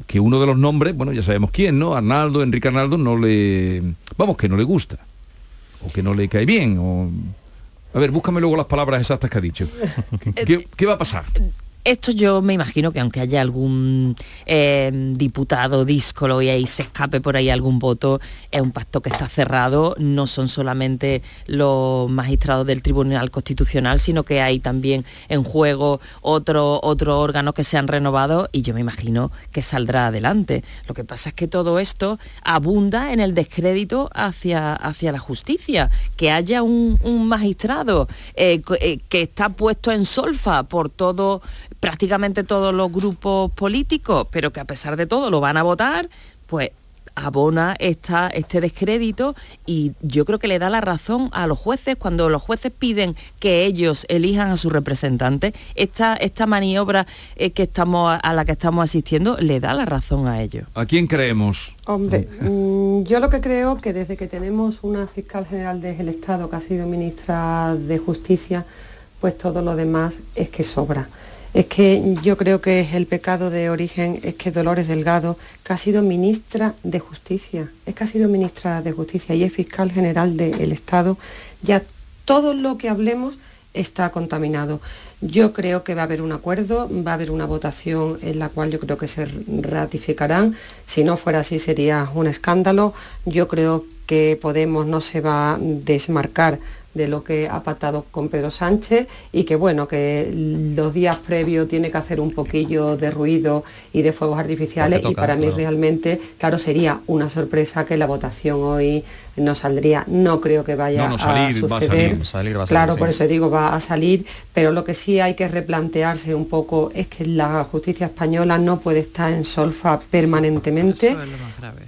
que uno de los nombres, bueno, ya sabemos quién, ¿no? Arnaldo, Enrique Arnaldo, no le... Vamos, que no le gusta. O que no le cae bien. O... A ver, búscame luego las palabras exactas que ha dicho. ¿Qué, qué va a pasar? Esto yo me imagino que aunque haya algún eh, diputado díscolo y ahí se escape por ahí algún voto, es un pacto que está cerrado. No son solamente los magistrados del Tribunal Constitucional, sino que hay también en juego otros otro órganos que se han renovado y yo me imagino que saldrá adelante. Lo que pasa es que todo esto abunda en el descrédito hacia, hacia la justicia. Que haya un, magistrado eh, eh, que está puesto en solfa por todo prácticamente todos los grupos políticos, pero que a pesar de todo lo van a votar, pues abona esta, este descrédito y yo creo que le da la razón a los jueces cuando los jueces piden que ellos elijan a sus representantes, esta, esta maniobra eh, que estamos, a la que estamos asistiendo le da la razón a ellos. ¿A quién creemos? Hombre, mm, yo lo que creo que desde que tenemos una fiscal general del Estado que ha sido ministra de Justicia, pues todo lo demás es que sobra. Es que yo creo que el pecado de origen es que Dolores Delgado, que ha sido ministra de Justicia, es que ha sido ministra de Justicia y es fiscal general del Estado, ya todo lo que hablemos está contaminado. Yo creo que va a haber un acuerdo, va a haber una votación en la cual yo creo que se ratificarán. Si no fuera así sería un escándalo. Yo creo que Podemos no se va a desmarcar de lo que ha pactado con Pedro Sánchez y que bueno, que los días previos tiene que hacer un poquillo de ruido y de fuegos artificiales y para mí claro. realmente, claro, sería una sorpresa que la votación hoy no saldría. No creo que vaya No, no, salir, a va a suceder. salir, salir va a claro, salir, por sí. eso digo, va a salir, pero lo que sí hay que replantearse un poco es que la justicia española no puede estar en solfa permanentemente.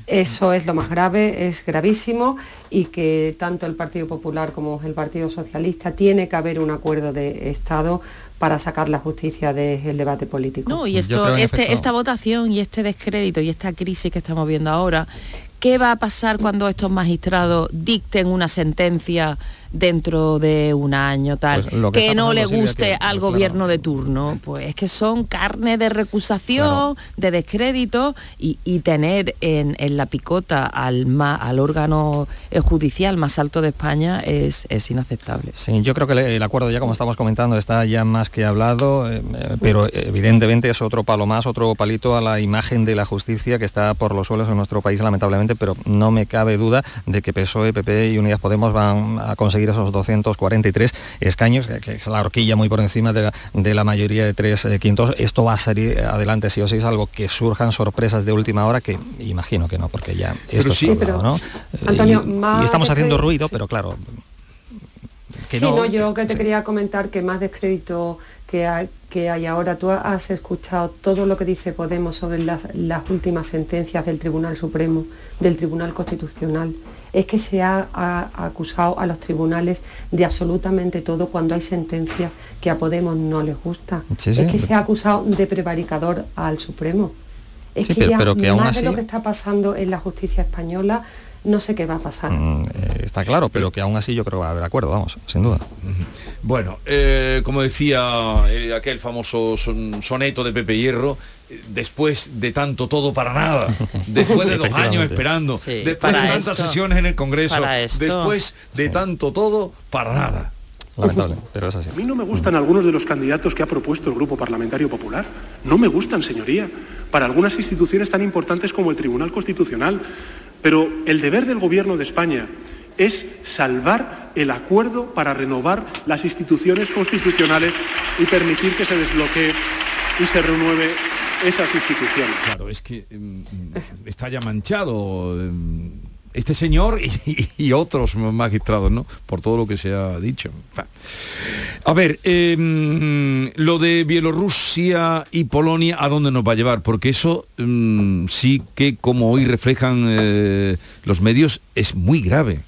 Eso es lo más grave, es gravísimo y que tanto el Partido Popular como el Partido Socialista tiene que haber un acuerdo de Estado para sacar la justicia del debate político. No, y esto, este, esta votación y este descrédito y esta crisis que estamos viendo ahora, ¿qué va a pasar cuando estos magistrados dicten una sentencia dentro de un año tal Pues lo que no le guste que- al claro. gobierno de turno? Pues es que son carne de recusación, de descrédito y, y tener en, en la picota al, ma- al órgano eh, judicial más alto de España es, es inaceptable. Sí, yo creo que el- acuerdo ya como estamos comentando está ya más que hablado, eh, eh, pero evidentemente es otro palo más, otro palito a la imagen de la justicia que está por los suelos en nuestro país lamentablemente, pero no me cabe duda de que PSOE, PP y Unidas Podemos van a conseguir esos 243 escaños, que, es la horquilla muy por encima de la, de la mayoría de tres eh, quintos. Esto va a salir adelante sí o sí, es algo que surjan sorpresas de última hora que imagino que no, porque ya esto sí, pero, ¿no? Eh, Antonio, y- estamos haciendo ruido, pero claro, que sí, no, no, yo que te sí. quería comentar que más descrédito que hay, que hay ahora. Tú has escuchado todo lo que dice Podemos sobre las, las últimas sentencias del Tribunal Supremo, del Tribunal Constitucional. Es que se ha, ha acusado a los tribunales de absolutamente todo cuando hay sentencias que a Podemos no les gusta. Sí, sí, es que pero- se ha acusado de prevaricador al Supremo. Es Sí, que pero- ya pero que aún más de lo que está pasando en la justicia española, no sé qué va a pasar. Mm, eh, está claro, pero que aún así yo creo que va a haber acuerdo, vamos, sin duda. Bueno, eh, como decía eh, aquel famoso son- soneto de Pepe Hierro, después de tanto todo para nada, después de dos años esperando, Sí, después de tantas esto- sesiones en el Congreso, después de tanto todo para nada. Lamentable, pero es así. A mí no me gustan algunos de los candidatos que ha propuesto el Grupo Parlamentario Popular. No me gustan, señoría, para algunas instituciones tan importantes como el Tribunal Constitucional. Pero el deber del Gobierno de España es salvar el acuerdo para renovar las instituciones constitucionales y permitir que se desbloquee y se renueve esas instituciones. Claro, es que mm, está ya manchado mm, este señor y, otros magistrados, ¿no? Por todo lo que se ha dicho. A ver, lo de Bielorrusia y Polonia, ¿a dónde nos va a llevar? Porque eso sí que, como hoy reflejan eh, los medios, es muy grave.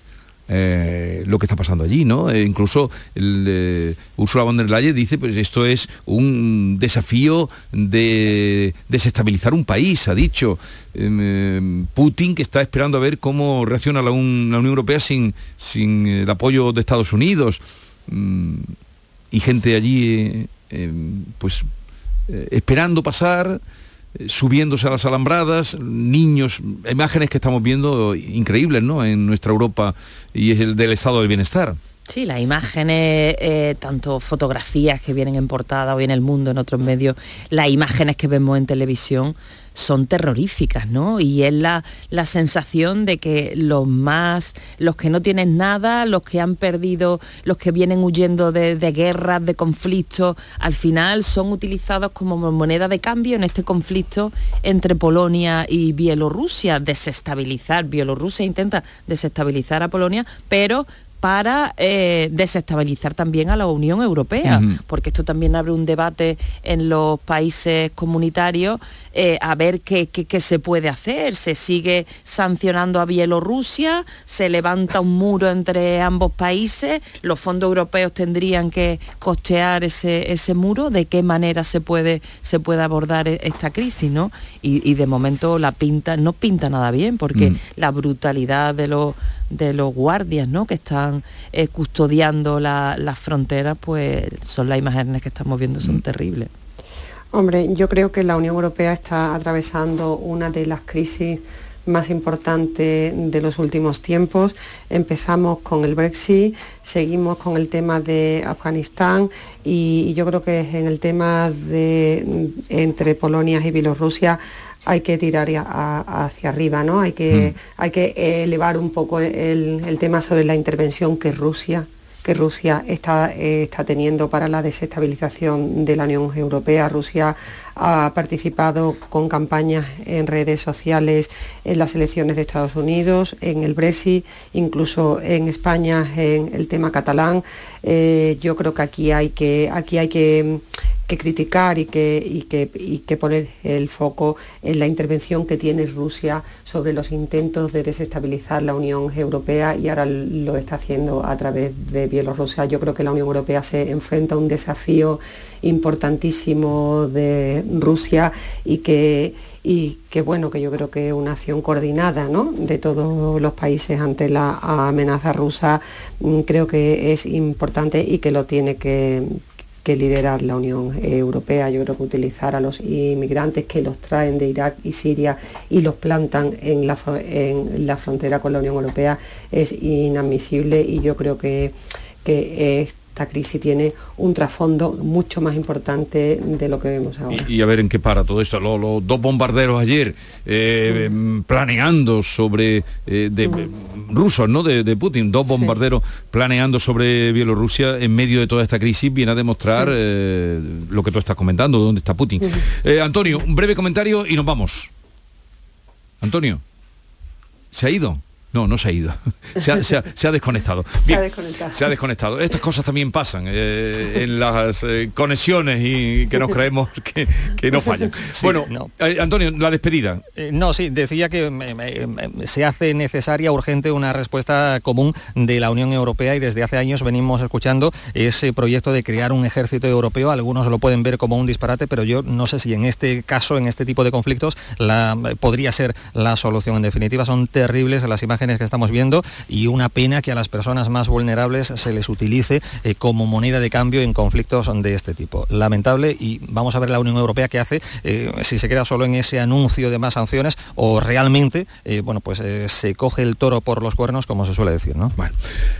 Eh, lo que está pasando allí, ¿no? Eh, incluso eh, Ursula von der Leyen dice, pues esto es un desafío de desestabilizar un país, ha dicho. Em, em, Putin, que está esperando a ver cómo reacciona la, un- la Unión Europea sin, sin el apoyo de Estados Unidos. Mm, y gente allí, em, pues, esperando pasar, subiéndose a las alambradas, niños, imágenes que estamos viendo increíbles, ¿no? En nuestra Europa y es el del estado del bienestar. Sí, las imágenes, eh, tanto fotografías que vienen en portada hoy en el mundo, en otros medios, las imágenes que vemos en televisión son terroríficas, ¿no? Y es la, la sensación de que los más, los que no tienen nada, los que han perdido, los que vienen huyendo de, de guerras, de conflictos, al final son utilizados como moneda de cambio en este conflicto entre Polonia y Bielorrusia, desestabilizar. Bielorrusia intenta desestabilizar a Polonia, pero para eh, desestabilizar también a la Unión Europea, porque esto también abre un debate en los países comunitarios eh, a ver qué, qué- qué se puede hacer. Se sigue sancionando a Bielorrusia, se levanta un muro entre ambos países, los fondos europeos tendrían que costear ese, ese muro, de qué manera se puede, se puede abordar e- esta crisis, ¿no? Y, y de momento la pinta, no pinta nada bien, porque Mm. la brutalidad de los de los guardias ¿no? que están eh, custodiando la- las fronteras, pues son las imágenes que estamos viendo, son terribles. Hombre, yo creo que la Unión Europea está atravesando una de las crisis más importantes de los últimos tiempos. Empezamos con el Brexit, seguimos con el tema de Afganistán y, y yo creo que en el tema de entre Polonia y Bielorrusia hay que tirar a- hacia arriba, ¿no? Hay que, hay que elevar un poco el, el tema sobre la intervención que Rusia Rusia está, eh, está teniendo para la desestabilización de la Unión Europea. Rusia ha participado con campañas en redes sociales en las elecciones de Estados Unidos, en el Brexit, incluso en España en el tema catalán. Eh, yo creo que aquí hay que, aquí hay que que criticar y que, y, que, y que poner el foco en la intervención que tiene Rusia sobre los intentos de desestabilizar la Unión Europea y ahora lo está haciendo a través de Bielorrusia. Yo creo que la Unión Europea se enfrenta a un desafío importantísimo de Rusia y que, y que bueno, que yo creo que una acción coordinada ¿no? de todos los países ante la amenaza rusa mm, creo que es importante y que lo tiene que, que liderar la Unión Europea. Yo creo que utilizar a los inmigrantes que los traen de Irak y Siria y los plantan en la, en la frontera con la Unión Europea es inadmisible y yo creo que, que esta crisis tiene un trasfondo mucho más importante de lo que vemos ahora. Y, y a ver en qué para todo esto. Lo- Los, dos bombarderos ayer eh, em, planeando sobre eh, de Mm. rusos, ¿no? De, de Putin, dos bombarderos planeando sobre Bielorrusia en medio de toda esta crisis viene a demostrar Sí. eh, lo que tú estás comentando, dónde está Putin. Antonio, un breve comentario y nos vamos. Antonio, ¿se ha ido? No, no se ha ido. Se ha, se ha- se ha desconectado. Se ha desconectado. se ha desconectado. Estas cosas también pasan eh, en las eh, conexiones y que nos creemos que, que no fallan. Sí, bueno, no. eh, Antonio, la despedida. Eh, no, sí, decía que me- me- me- se hace necesaria, urgente, una respuesta común de la Unión Europea y desde hace años venimos escuchando ese proyecto de crear un ejército europeo. Algunos lo pueden ver como un disparate, pero yo no sé si en este caso, en este tipo de conflictos, la, podría ser la solución. En definitiva, son terribles las imágenes que estamos viendo y una pena que a las personas más vulnerables se les utilice eh, como moneda de cambio en conflictos de este tipo. Lamentable y vamos a ver la Unión Europea qué hace, eh, si se queda solo en ese anuncio de más sanciones o realmente, eh, bueno, pues eh, se coge el toro por los cuernos, como se suele decir, ¿no? Bueno.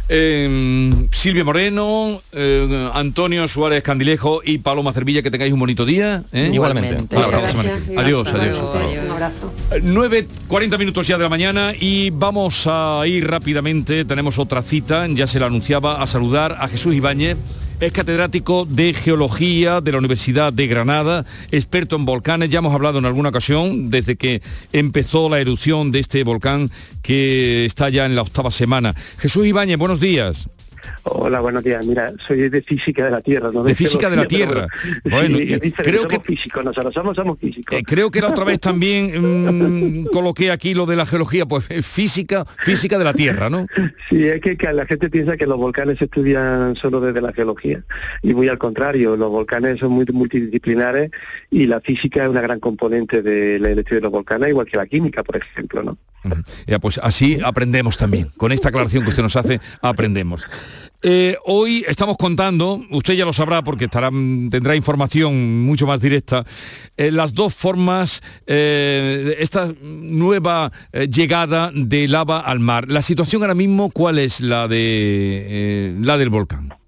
Eh, Silvia Moreno, eh, Antonio Suárez Candilejo y Paloma Cervilla, que tengáis un bonito día. ¿eh? Igualmente. Semana. gracias. Adiós, adiós. luego. hasta luego. Un abrazo. 9, 40 minutos ya de la mañana y vamos a ir rápidamente, tenemos otra cita, ya se la anunciaba, a saludar a Jesús Ibáñez, es catedrático de Geología de la Universidad de Granada, experto en volcanes, ya hemos hablado en alguna ocasión, desde que empezó la erupción de este volcán que está ya en la octava semana. Jesús Ibáñez, buenos días. Hola, buenos días. Mira, soy de física de la Tierra, no De física de la Tierra. pero Bueno, sí, diferente, creo somos físicos, nosotros somos, somos físicos. Eh, creo que la otra vez también mm, coloqué aquí lo de la geología, pues eh, física, física de la Tierra, ¿no? Sí, es que, que la gente piensa que los volcanes se estudian solo desde la geología y muy al contrario, los volcanes son muy multidisciplinares y la física es una gran componente del estudio de los volcanes, igual que la química, por ejemplo, ¿no? Ya, pues así aprendemos también. Con esta aclaración que usted nos hace, aprendemos. Eh, hoy estamos contando, usted ya lo sabrá porque estará, tendrá información mucho más directa, eh, las dos formas, eh, esta nueva llegada de lava al mar. La situación ahora mismo, ¿cuál es la de la del volcán?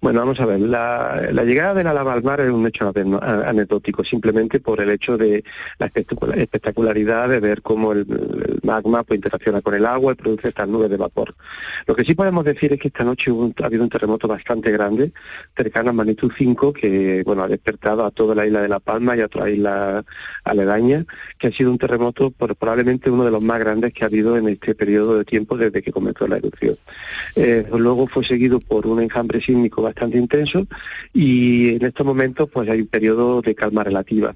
Bueno, vamos a ver, la, llegada de la lava al mar es un hecho anecdótico, simplemente por el hecho de la espectacula- espectacularidad de ver cómo el, el magma pues, interacciona con el agua y produce estas nubes de vapor. Lo que sí podemos decir es que esta noche hubo un- ha habido un terremoto bastante grande, cercano a magnitud 5, que bueno ha despertado a toda la isla de La Palma y a otra isla aledaña, que ha sido un terremoto por- probablemente uno de los más grandes que ha habido en este periodo de tiempo desde que comenzó la erupción. Eh, luego fue seguido por un enjambre sísmico bastante intenso y en estos momentos pues hay un periodo de calma relativa.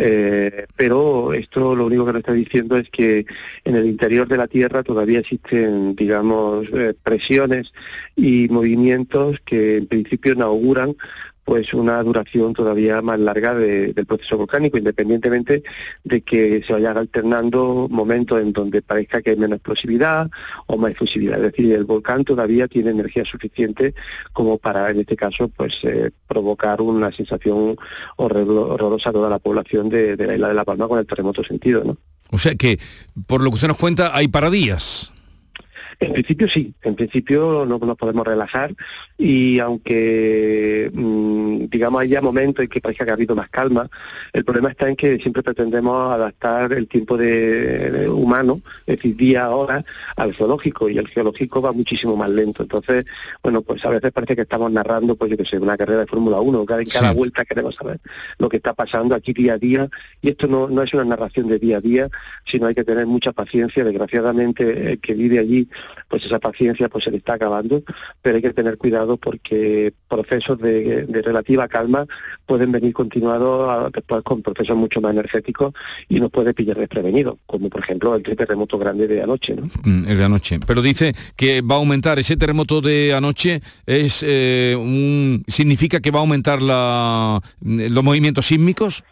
Eh, pero esto lo único que nos está diciendo es que en el interior de la Tierra todavía existen, digamos, eh, presiones y movimientos que en principio no auguran pues una duración todavía más larga de- del proceso volcánico, independientemente de que se vayan alternando momentos en donde parezca que hay menos explosividad o más efusividad. Es decir, el volcán todavía tiene energía suficiente como para, en este caso, pues eh, provocar una sensación horror- horrorosa a toda la población de, de la isla de La Palma con el terremoto sentido, ¿no? O sea que, por lo que usted nos cuenta, hay paradías. En principio sí, en principio no nos podemos relajar y aunque mm, digamos haya momentos en que parezca que ha habido más calma, el problema está en que siempre pretendemos adaptar el tiempo de, humano, es decir, día a hora, al geológico y el geológico va muchísimo más lento. Entonces, bueno, pues a veces parece que estamos narrando, pues yo que sé, una carrera de Fórmula 1, cada, en cada Sí. vuelta queremos saber lo que está pasando aquí día a día y esto no, no es una narración de día a día, sino hay que tener mucha paciencia, desgraciadamente el que vive allí pues esa paciencia pues se le está acabando, pero hay que tener cuidado porque procesos de, de relativa calma pueden venir continuados a- después con procesos mucho más energéticos y nos puede pillar desprevenidos, como por ejemplo el terremoto grande de anoche, ¿no? Mm, el de anoche. Pero dice que va a aumentar ese terremoto de anoche es eh, significa que va a aumentar la, los movimientos sísmicos.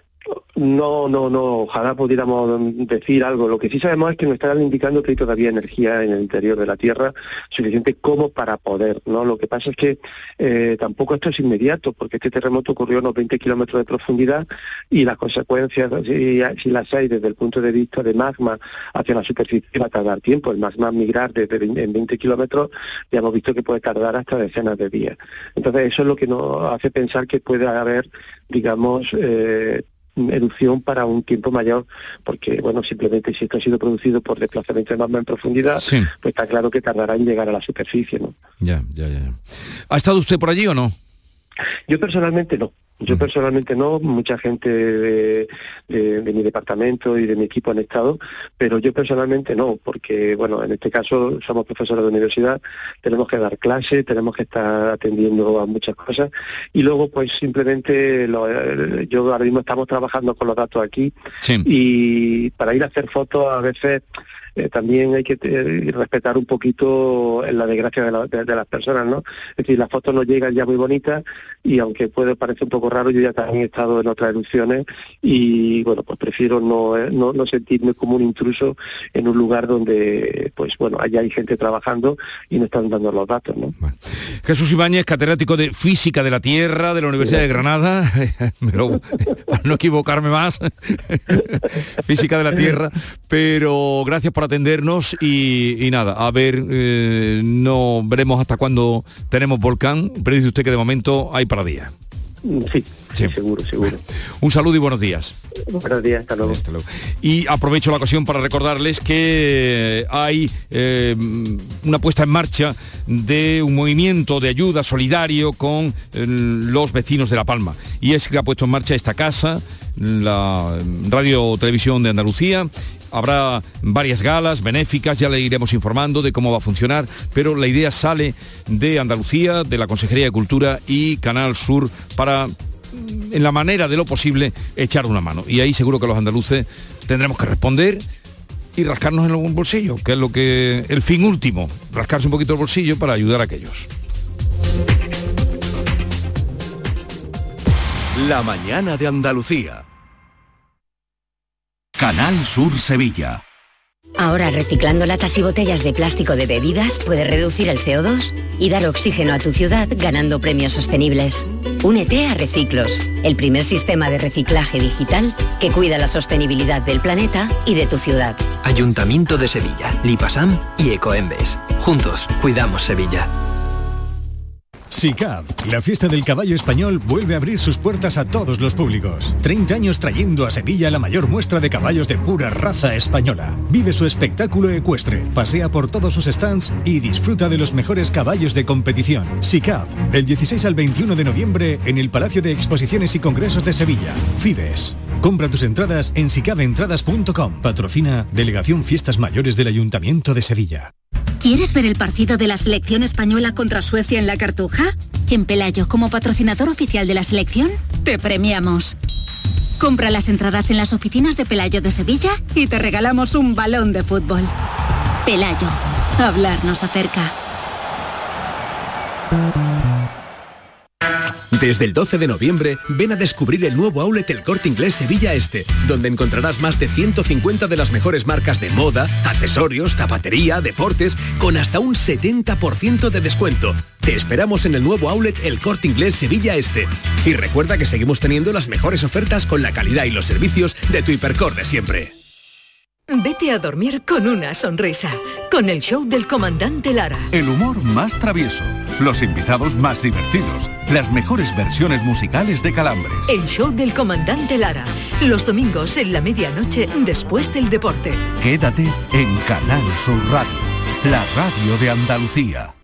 No, no, no, ojalá pudiéramos decir algo. Lo que sí sabemos es que nos están indicando que hay todavía energía en el interior de la Tierra suficiente como para poder, ¿no? Lo que pasa es que eh, tampoco esto es inmediato, porque este terremoto ocurrió a unos 20 kilómetros de profundidad y las consecuencias, si, las hay desde el punto de vista de magma hacia la superficie, va a tardar tiempo. El magma migrar desde 20 en 20 kilómetros ya hemos visto que puede tardar hasta decenas de días. Entonces eso es lo que nos hace pensar que puede haber, digamos, eh, erupción para un tiempo mayor, porque bueno, simplemente si esto ha sido producido por desplazamiento de magma en profundidad, Sí. pues está claro que tardará en llegar a la superficie, ¿no? Ya, ya, ya. ¿Ha estado usted por allí o no? Yo personalmente no. Yo personalmente no, mucha gente de, de- de mi departamento y de mi equipo han estado, pero yo personalmente no, porque bueno, en este caso somos profesores de universidad, tenemos que dar clase, tenemos que estar atendiendo a muchas cosas y luego pues simplemente lo- eh, yo ahora mismo estamos trabajando con los datos aquí y para ir a hacer fotos a veces eh, también hay que eh, respetar un poquito la desgracia de, la- de- las personas, ¿no? Es decir, las fotos nos llegan ya muy bonitas y aunque puede parecer un poco raro, yo ya también he estado en otras erupciones y bueno, pues prefiero no, eh, no, no sentirme como un intruso en un lugar donde, pues bueno, allá hay gente trabajando y no están dando los datos, ¿no? Jesús Ibáñez, catedrático de Física de la Tierra de la Universidad de Granada, pero para no equivocarme más, Física de la Tierra, pero gracias por atendernos y, y nada, a ver, eh, no veremos hasta cuándo tenemos volcán, pero dice usted que de momento hay para día. Sí, sí, seguro, seguro. Un saludo y buenos días. Buenos días, hasta luego. Y aprovecho la ocasión para recordarles que hay eh, una puesta en marcha de un movimiento de ayuda solidario con eh, los vecinos de La Palma. Y es que ha puesto en marcha esta casa, la Radio Televisión de Andalucía. Habrá varias galas benéficas, ya le iremos informando de cómo va a funcionar, pero la idea sale de Andalucía, de la Consejería de Cultura y Canal Sur para en la manera de lo posible, echar una mano. Y ahí seguro que los andaluces tendremos que responder y rascarnos en algún bolsillo, que es lo que el fin último, rascarse un poquito el bolsillo para ayudar a aquellos. La mañana de Andalucía. Canal Sur Sevilla. Ahora reciclando latas y botellas de plástico de bebidas puedes reducir el CO2 y dar oxígeno a tu ciudad ganando premios sostenibles. Únete a Reciclos, el primer sistema de reciclaje digital que cuida la sostenibilidad del planeta y de tu ciudad. Ayuntamiento de Sevilla, Lipasam y Ecoembes. Juntos, cuidamos Sevilla. SICAV, la fiesta del caballo español, vuelve a abrir sus puertas a todos los públicos. 30 años trayendo a Sevilla la mayor muestra de caballos de pura raza española. Vive su espectáculo ecuestre, pasea por todos sus stands y disfruta de los mejores caballos de competición. SICAV, del 16 al 21 de noviembre en el Palacio de Exposiciones y Congresos de Sevilla. Fides. Compra tus entradas en sicaventradas.com. Patrocina Delegación Fiestas Mayores del Ayuntamiento de Sevilla. ¿Quieres ver el partido de la selección española contra Suecia en la Cartuja? En Pelayo, como patrocinador oficial de la selección, te premiamos. Compra las entradas en las oficinas de Pelayo de Sevilla y te regalamos un balón de fútbol. Pelayo, hablar nos acerca. Desde el 12 de noviembre, ven a descubrir el nuevo outlet El Corte Inglés Sevilla Este, donde encontrarás más de 150 de las mejores marcas de moda, accesorios, zapatería, deportes, con hasta un 70% de descuento. Te esperamos en el nuevo outlet El Corte Inglés Sevilla Este. Y recuerda que seguimos teniendo las mejores ofertas con la calidad y los servicios de tu hipercor de siempre. Vete a dormir con una sonrisa, con el show del comandante Lara. El humor más travieso, los invitados más divertidos, las mejores versiones musicales de Calambres. El show del comandante Lara, los domingos en la medianoche después del deporte. Quédate en Canal Sur Radio, la radio de Andalucía.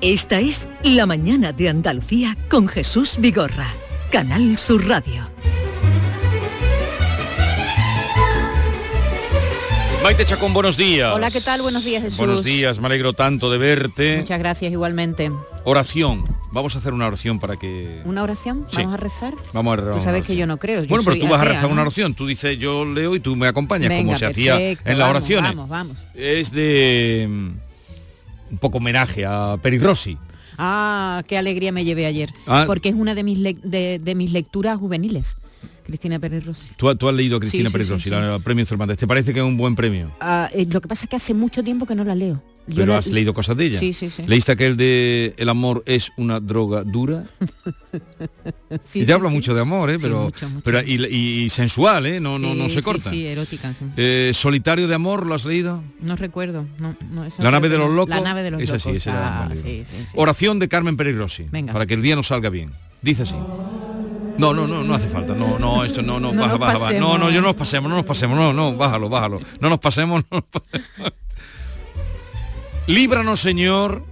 Esta es La mañana de Andalucía con Jesús Vigorra, Canal Sur Radio. Maite Chacón, buenos días. Hola, ¿qué tal? Buenos días, Jesús. Buenos días, me alegro tanto de verte. Muchas gracias, igualmente. Oración. Vamos a hacer una oración para que... ¿Una oración? Sí. ¿Vamos a rezar? Vamos a rezar Tú sabes que yo no creo. yo Bueno, pero tú vas a rezar ¿no? una oración. Tú dices, yo leo y tú me acompañas, Venga, como se hacía en las vamos, oraciones. Vamos, vamos. Es de... mm, Un poco homenaje a Peri Rossi. Ah, qué alegría me llevé ayer. Ah. Porque es una de mis, de, de mis lecturas juveniles. Cristina Pérez Rossi. Tú, tú has leído a Cristina Sí, Pérez sí, Rossi, sí. la- el premio Cervantes. ¿Te parece que es un buen premio? Ah, eh, lo que pasa es que hace mucho tiempo que no la leo. Yo Pero la- has leído cosas de ella. Sí, sí, sí. ¿Leíste aquel de El amor es una droga dura? Sí, Ella sí, habla sí. mucho de amor, ¿eh? Pero, mucho, mucho. pero y, y sensual, ¿eh? No, no, no se corta. Sí, erótica. Eh, Solitario de amor, ¿lo has leído? No recuerdo. No, no, eso La no nave de los locos. La nave de los Esa locos. sí, era Ah, sí, sí, sí. Oración de Carmen Pérez Rossi. Venga. Para que el día nos salga bien. Dice así. No, no, no, no hace falta. No, no, esto no, no, No baja, baja, baja. No, no, yo no nos pasemos, no nos pasemos, no, no, bájalo, bájalo. No nos pasemos, no nos pasemos. Líbranos, Señor,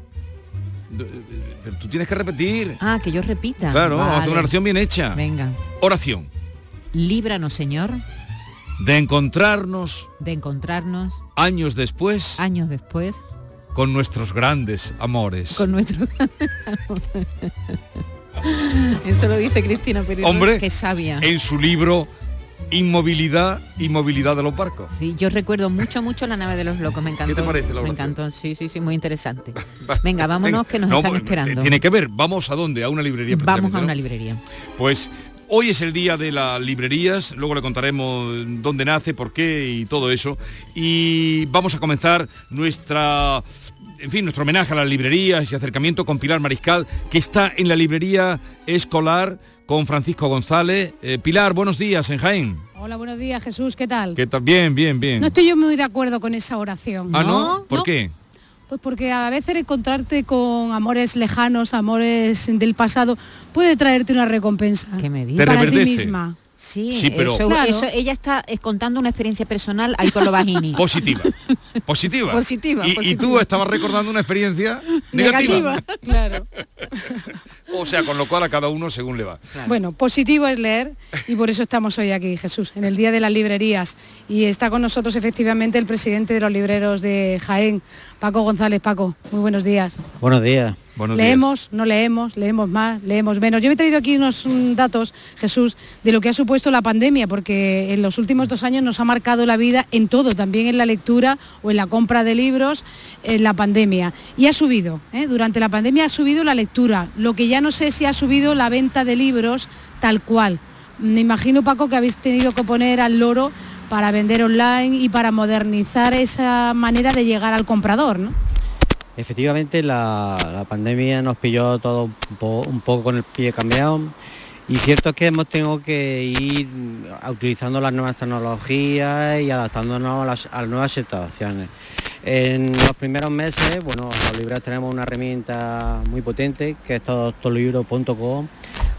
Pero tú tienes que repetir. Ah, que yo repita. Claro, vamos a hacer Vale. una oración bien hecha. Venga. Oración. Líbranos, Señor, De encontrarnos de encontrarnos años después años después con nuestros grandes amores. con nuestro... Eso lo dice Cristina Pérez. Hombre, Qué sabia. en su libro Inmovilidad y movilidad de los barcos. Sí, yo recuerdo mucho, mucho la nave de los locos. Me encantó. te parece la Me encantó, sí, sí, sí, muy interesante. Venga, vámonos Venga. que nos No, están esperando. Tiene que ver, vamos a dónde, a una librería. Vamos a ¿no? una librería. Pues hoy es el día de las librerías, luego le contaremos dónde nace, por qué y todo eso. Y vamos a comenzar nuestra, en fin, nuestro homenaje a las librerías y acercamiento con Pilar Mariscal, que está en la librería escolar con Francisco González. Eh, Pilar, buenos días en Jaén. Hola, buenos días, Jesús, ¿qué tal? ¿Qué tal? Bien, bien, bien. No estoy yo muy de acuerdo con esa oración. ah, ¿no? ¿Por qué? Pues porque a veces encontrarte con amores lejanos, amores del pasado, puede traerte una recompensa. ¿Qué me Te Para ti misma. Sí, Sí, pero- Claro. eso, eso- ella está eh, contando una experiencia personal ahí con lo bajini. Positiva. Positiva. Positiva, Y, y positiva. tú estabas recordando una experiencia negativa. claro. O sea, con lo cual a cada uno según le va. Bueno, positivo es leer y por eso estamos hoy aquí, Jesús, en el Día de las Librerías. Y está con nosotros efectivamente el presidente de los libreros de Jaén, Paco González. Paco, muy buenos días. Buenos días. Leemos, no leemos, leemos más, leemos menos. Yo me he traído aquí unos datos, Jesús, de lo que ha supuesto la pandemia, porque en los últimos dos años nos ha marcado la vida en todo, también en la lectura o en la compra de libros, en la pandemia. Y ha subido, ¿eh? durante la pandemia ha subido la lectura, lo que ya no sé si ha subido la venta de libros tal cual. Me imagino, Paco, que habéis tenido que poner al loro para vender online y para modernizar esa manera de llegar al comprador, ¿no? Efectivamente, la, pandemia nos pilló todo un, po- un poco con el pie cambiado y cierto es que hemos tenido que ir utilizando las nuevas tecnologías y adaptándonos a las, nuevas situaciones. En los primeros meses, bueno, los libros tenemos una herramienta muy potente que es todostolibro.com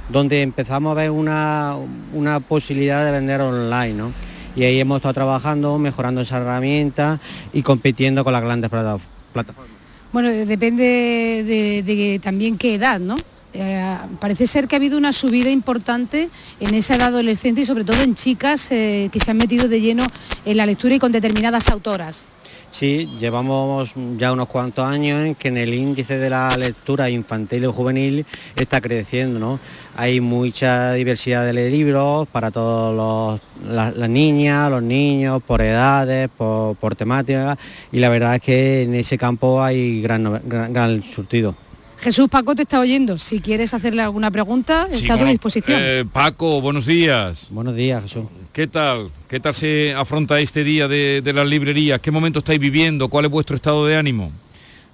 donde empezamos a ver una, una posibilidad de vender online, ¿no? Y ahí hemos estado trabajando, mejorando esa herramienta y compitiendo con las grandes plata- plataformas. Bueno, depende de, de también qué edad, ¿no? Eh, parece ser que ha habido una subida importante en esa edad adolescente y sobre todo en chicas eh, que se han metido de lleno en la lectura y con determinadas autoras. Sí, llevamos ya unos cuantos años en que en el índice de la lectura infantil y juvenil está creciendo, ¿no? Hay mucha diversidad de libros para todas las niñas, los niños, por edades, por, por temáticas, y la verdad es que en ese campo hay gran, gran, gran surtido. Jesús Paco te está oyendo. Si quieres hacerle alguna pregunta, Sí, está a tu disposición. eh, Paco, buenos días. Buenos días, Jesús. ¿Qué tal? ¿Qué tal se afronta este día de, las librerías? ¿Qué momento estáis viviendo? ¿Cuál es vuestro estado de ánimo?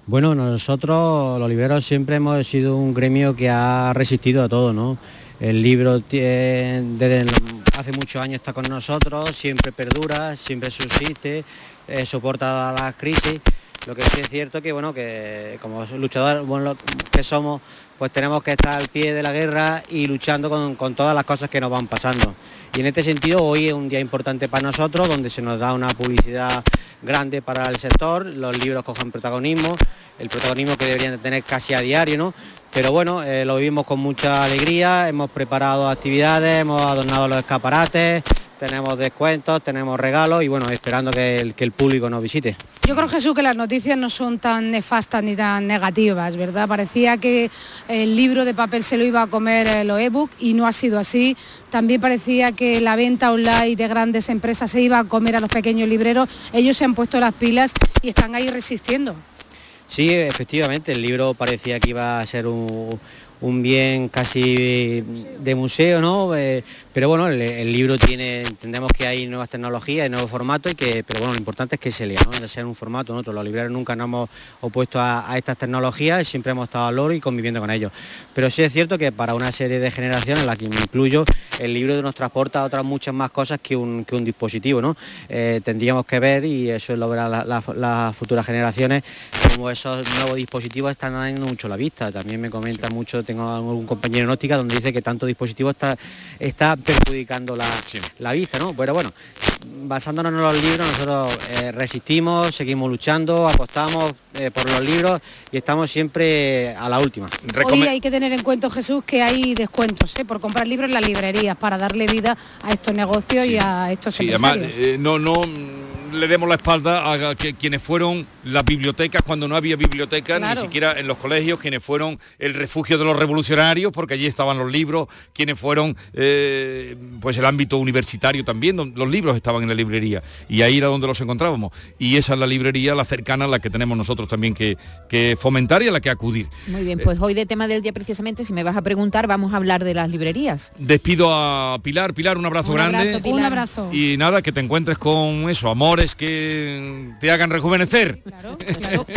Bueno, nosotros los libreros siempre hemos sido un gremio que ha resistido a todo, ¿no? El libro desde hace muchos años está con nosotros, siempre perdura, siempre subsiste, eh, soporta las crisis. Lo que sí es cierto que bueno que como luchadores que somos, pues tenemos que estar al pie de la guerra y luchando con todas las cosas que nos van pasando. Y en este sentido hoy es un día importante para nosotros, donde se nos da una publicidad grande para el sector, los libros cogen protagonismo, el protagonismo que deberían de tener casi a diario, ¿no? Pero bueno, eh, lo vivimos con mucha alegría, hemos preparado actividades, hemos adornado los escaparates, tenemos descuentos, tenemos regalos y bueno, esperando que el, que el público nos visite. Yo creo, Jesús, que las noticias no son tan nefastas ni tan negativas, ¿verdad? Parecía que el libro de papel se lo iba a comer eh, lo ebook y no ha sido así. También parecía que la venta online de grandes empresas se iba a comer a los pequeños libreros. Ellos se han puesto las pilas y están ahí resistiendo. Sí, efectivamente, el libro parecía que iba a ser un, un bien casi de museo, ¿no? Eh, pero bueno, el, el libro tiene, entendemos que hay nuevas tecnologías, hay nuevos formatos, y que, pero bueno, lo importante es que se lea, ¿no? Ya sea en un formato, nosotros los libreros nunca nos hemos opuesto a, a estas tecnologías y siempre hemos estado al loro y conviviendo con ellos. Pero sí es cierto que para una serie de generaciones, en la que me incluyo, el libro nos transporta otras muchas más cosas que un, que un dispositivo, ¿no? Eh, tendríamos que ver, y eso lo verán la- la- las futuras generaciones, como esos nuevos dispositivos están dando mucho la vista. También me comenta mucho, tengo algún compañero en óptica donde dice que tanto dispositivo está, está perjudicando la, la vista, ¿no? Pero bueno, basándonos en los libros, nosotros eh, resistimos, seguimos luchando, apostamos eh, por los libros y estamos siempre a la última. Hoy hay que tener en cuenta, Jesús, que hay descuentos ¿eh? por comprar libros en las librerías para darle vida a estos negocios y a estos Sí, empresarios. eh, no, no le demos la espalda a que, quienes fueron las bibliotecas cuando no había bibliotecas, Claro. ni siquiera en los colegios, quienes fueron el refugio de los revolucionarios, porque allí estaban los libros, quienes fueron eh, pues el ámbito universitario también, donde los libros estaban en la librería, y ahí era donde los encontrábamos. Y esa es la librería, la cercana, la que tenemos nosotros también que, que fomentar y a la que acudir. Muy bien, Eh, pues hoy de tema del día precisamente, si me vas a preguntar, vamos a hablar de las librerías. Despido a Pilar. Pilar, un abrazo Un grande. abrazo, Pilar. Un abrazo. Y nada, que te encuentres con eso, amores que te hagan rejuvenecer.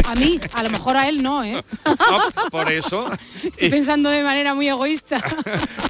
A mí, a lo mejor a él no, ¿eh? Por eso. Estoy pensando de manera muy egoísta.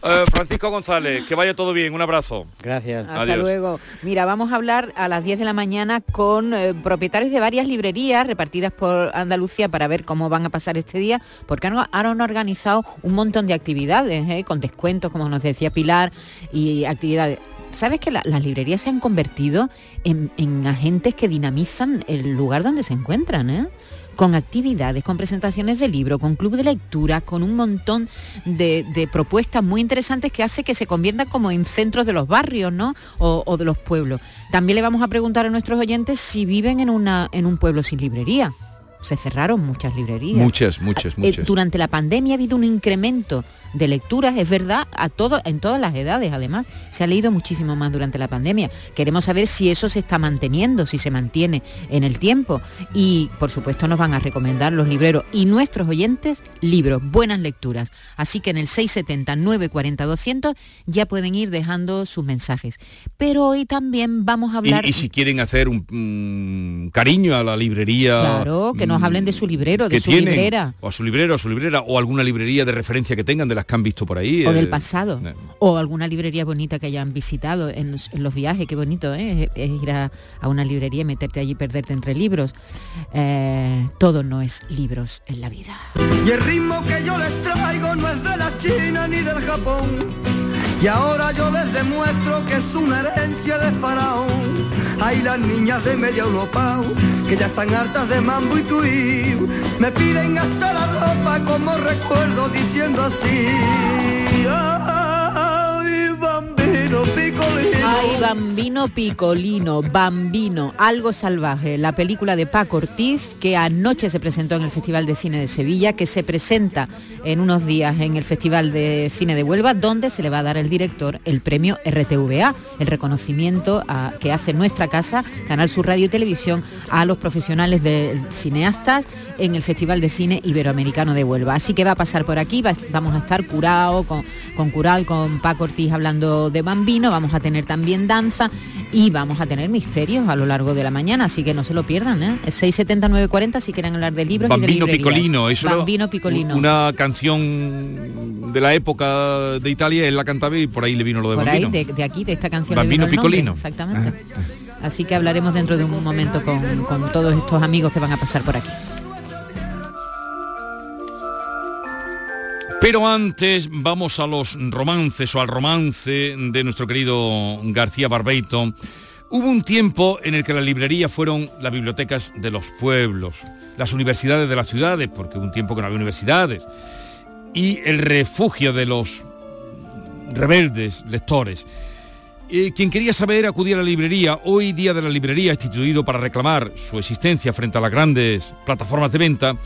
Eh, Francisco González, que vaya todo bien. Un abrazo. Gracias. Hasta Adiós. luego. Mira, vamos a hablar a las 10 de la mañana con eh, propietarios de varias librerías repartidas por Andalucía para ver cómo van a pasar este día, porque han, han organizado un montón de actividades, ¿eh? con descuentos, como nos decía Pilar, y actividades. ¿Sabes que la- las librerías se han convertido en, en agentes que dinamizan el lugar donde se encuentran? ¿eh? con actividades, con presentaciones de libro, con club de lectura, con un montón de, de propuestas muy interesantes que hace que se conviertan como en centros de los barrios, ¿no? O, o de los pueblos. También le vamos a preguntar a nuestros oyentes si viven en, una, en un pueblo sin librería. Se cerraron muchas librerías. Muchas, muchas, Eh, muchas. durante la pandemia ha habido un incremento de lecturas, es verdad, a todo, en todas las edades además. Se ha leído muchísimo más durante la pandemia. Queremos saber si eso se está manteniendo, si se mantiene en el tiempo. Y por supuesto nos van a recomendar los libreros y nuestros oyentes libros, buenas lecturas. Así que en el 670 940 200 ya pueden ir dejando sus mensajes. Pero hoy también vamos a hablar... Y, y si quieren hacer un mm, cariño a la librería. Claro, que nos hablen de su librero, de que su tienen, librera. O a su librero, o su librera, o alguna librería de referencia que tengan de las que han visto por ahí. o eh, del pasado eh. o alguna librería bonita que hayan visitado en, los- en los viajes qué bonito ¿eh? es ir a, a una librería y meterte allí y perderte entre libros Eh, todo no es libros en la vida Y el ritmo que yo les traigo no es de la China ni del Japón. Y ahora yo les demuestro que es una herencia de faraón. Hay las niñas de media Europa que ya están hartas de mambo y tuí. Me piden hasta la ropa como recuerdo diciendo así. Bambino. Ay, Bambino Picolino, Bambino, algo salvaje, la película de Paco Ortiz que anoche se presentó en el Festival de Cine de Sevilla, que se presenta en unos días en el Festival de Cine de Huelva, donde se le va a dar al director el premio RTVA, el reconocimiento a- que hace nuestra casa, Canal Sur Radio y Televisión, a los profesionales de cineastas en el Festival de Cine Iberoamericano de Huelva. Así que va a pasar por aquí, va- vamos a estar curado con, con Curao y con Paco Ortiz hablando de Bambino, vamos a tener también danza y vamos a tener misterios a lo largo de la mañana, así que no se lo pierdan, ¿eh? El 670-940 si quieren hablar de libros y de Bambino. Piccolino, eso Bambino Piccolino. Una canción de la época de Italia, él la cantaba y por ahí le vino lo de por ahí, Bambino. de, de aquí, de esta canción. Bambino Piccolino. Exactamente. Así que hablaremos dentro de un momento con, con todos estos amigos que van a pasar por aquí. Pero antes vamos a los romances o al romance de nuestro querido García Barbeito. Hubo un tiempo en el que las librerías fueron las bibliotecas de los pueblos, las universidades de las ciudades, porque hubo un tiempo que no había universidades, y el refugio de los rebeldes lectores. Eh, quien quería saber acudía a la librería. Hoy día de la librería, instituido para reclamar su existencia frente a las grandes plataformas de venta,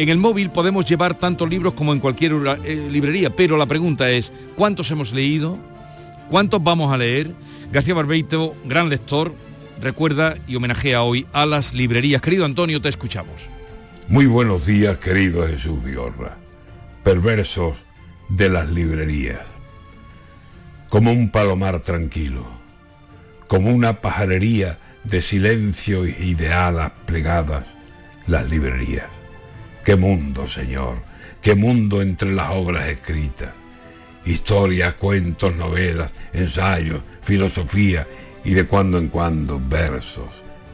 en el móvil podemos llevar tantos libros como en cualquier eh, librería, pero la pregunta es, ¿cuántos hemos leído? ¿Cuántos vamos a leer? García Barbeito, gran lector, recuerda y homenajea hoy a las librerías. Querido Antonio, te escuchamos. Muy buenos días, querido Jesús Vigorra, perversos de las librerías. Como un palomar tranquilo, como una pajarería de silencio y ideadas plegadas, las librerías. Qué mundo, Señor, qué mundo entre las obras escritas. Historias, cuentos, novelas, ensayos, filosofía y de cuando en cuando versos,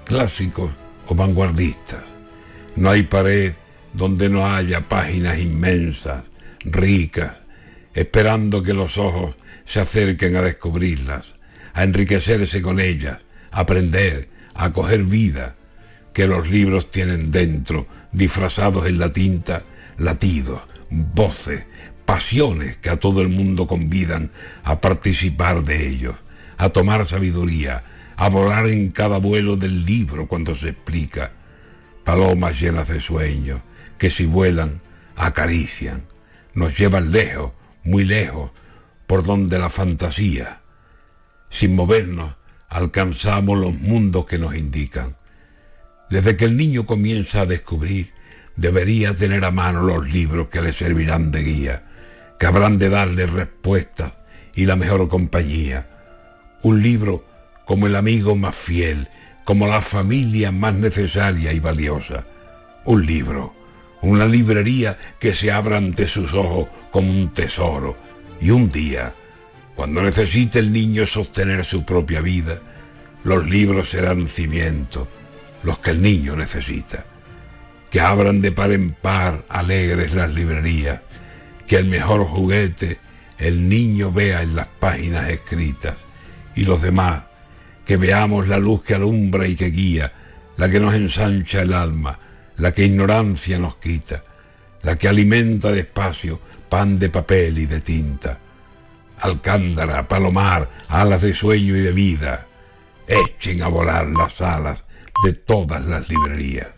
clásicos o vanguardistas. No hay pared donde no haya páginas inmensas, ricas, esperando que los ojos se acerquen a descubrirlas, a enriquecerse con ellas, a aprender, a coger vida, que los libros tienen dentro, disfrazados en la tinta, latidos, voces, pasiones que a todo el mundo convidan a participar de ellos, a tomar sabiduría, a volar en cada vuelo del libro cuando se explica. Palomas llenas de sueños, que si vuelan, acarician, nos llevan lejos, muy lejos, por donde la fantasía, sin movernos, alcanzamos los mundos que nos indican. Desde que el niño comienza a descubrir, debería tener a mano los libros que le servirán de guía, que habrán de darle respuestas y la mejor compañía. Un libro como el amigo más fiel, como la familia más necesaria y valiosa. Un libro, una librería que se abra ante sus ojos como un tesoro. Y un día, cuando necesite el niño sostener su propia vida, los libros serán cimientos, los que el niño necesita. Que abran de par en par alegres las librerías, que el mejor juguete el niño vea en las páginas escritas y los demás que veamos la luz que alumbra y que guía, la que nos ensancha el alma, la que ignorancia nos quita, la que alimenta despacio pan de papel y de tinta. Alcándara, palomar, alas de sueño y de vida, echen a volar las alas de todas las librerías.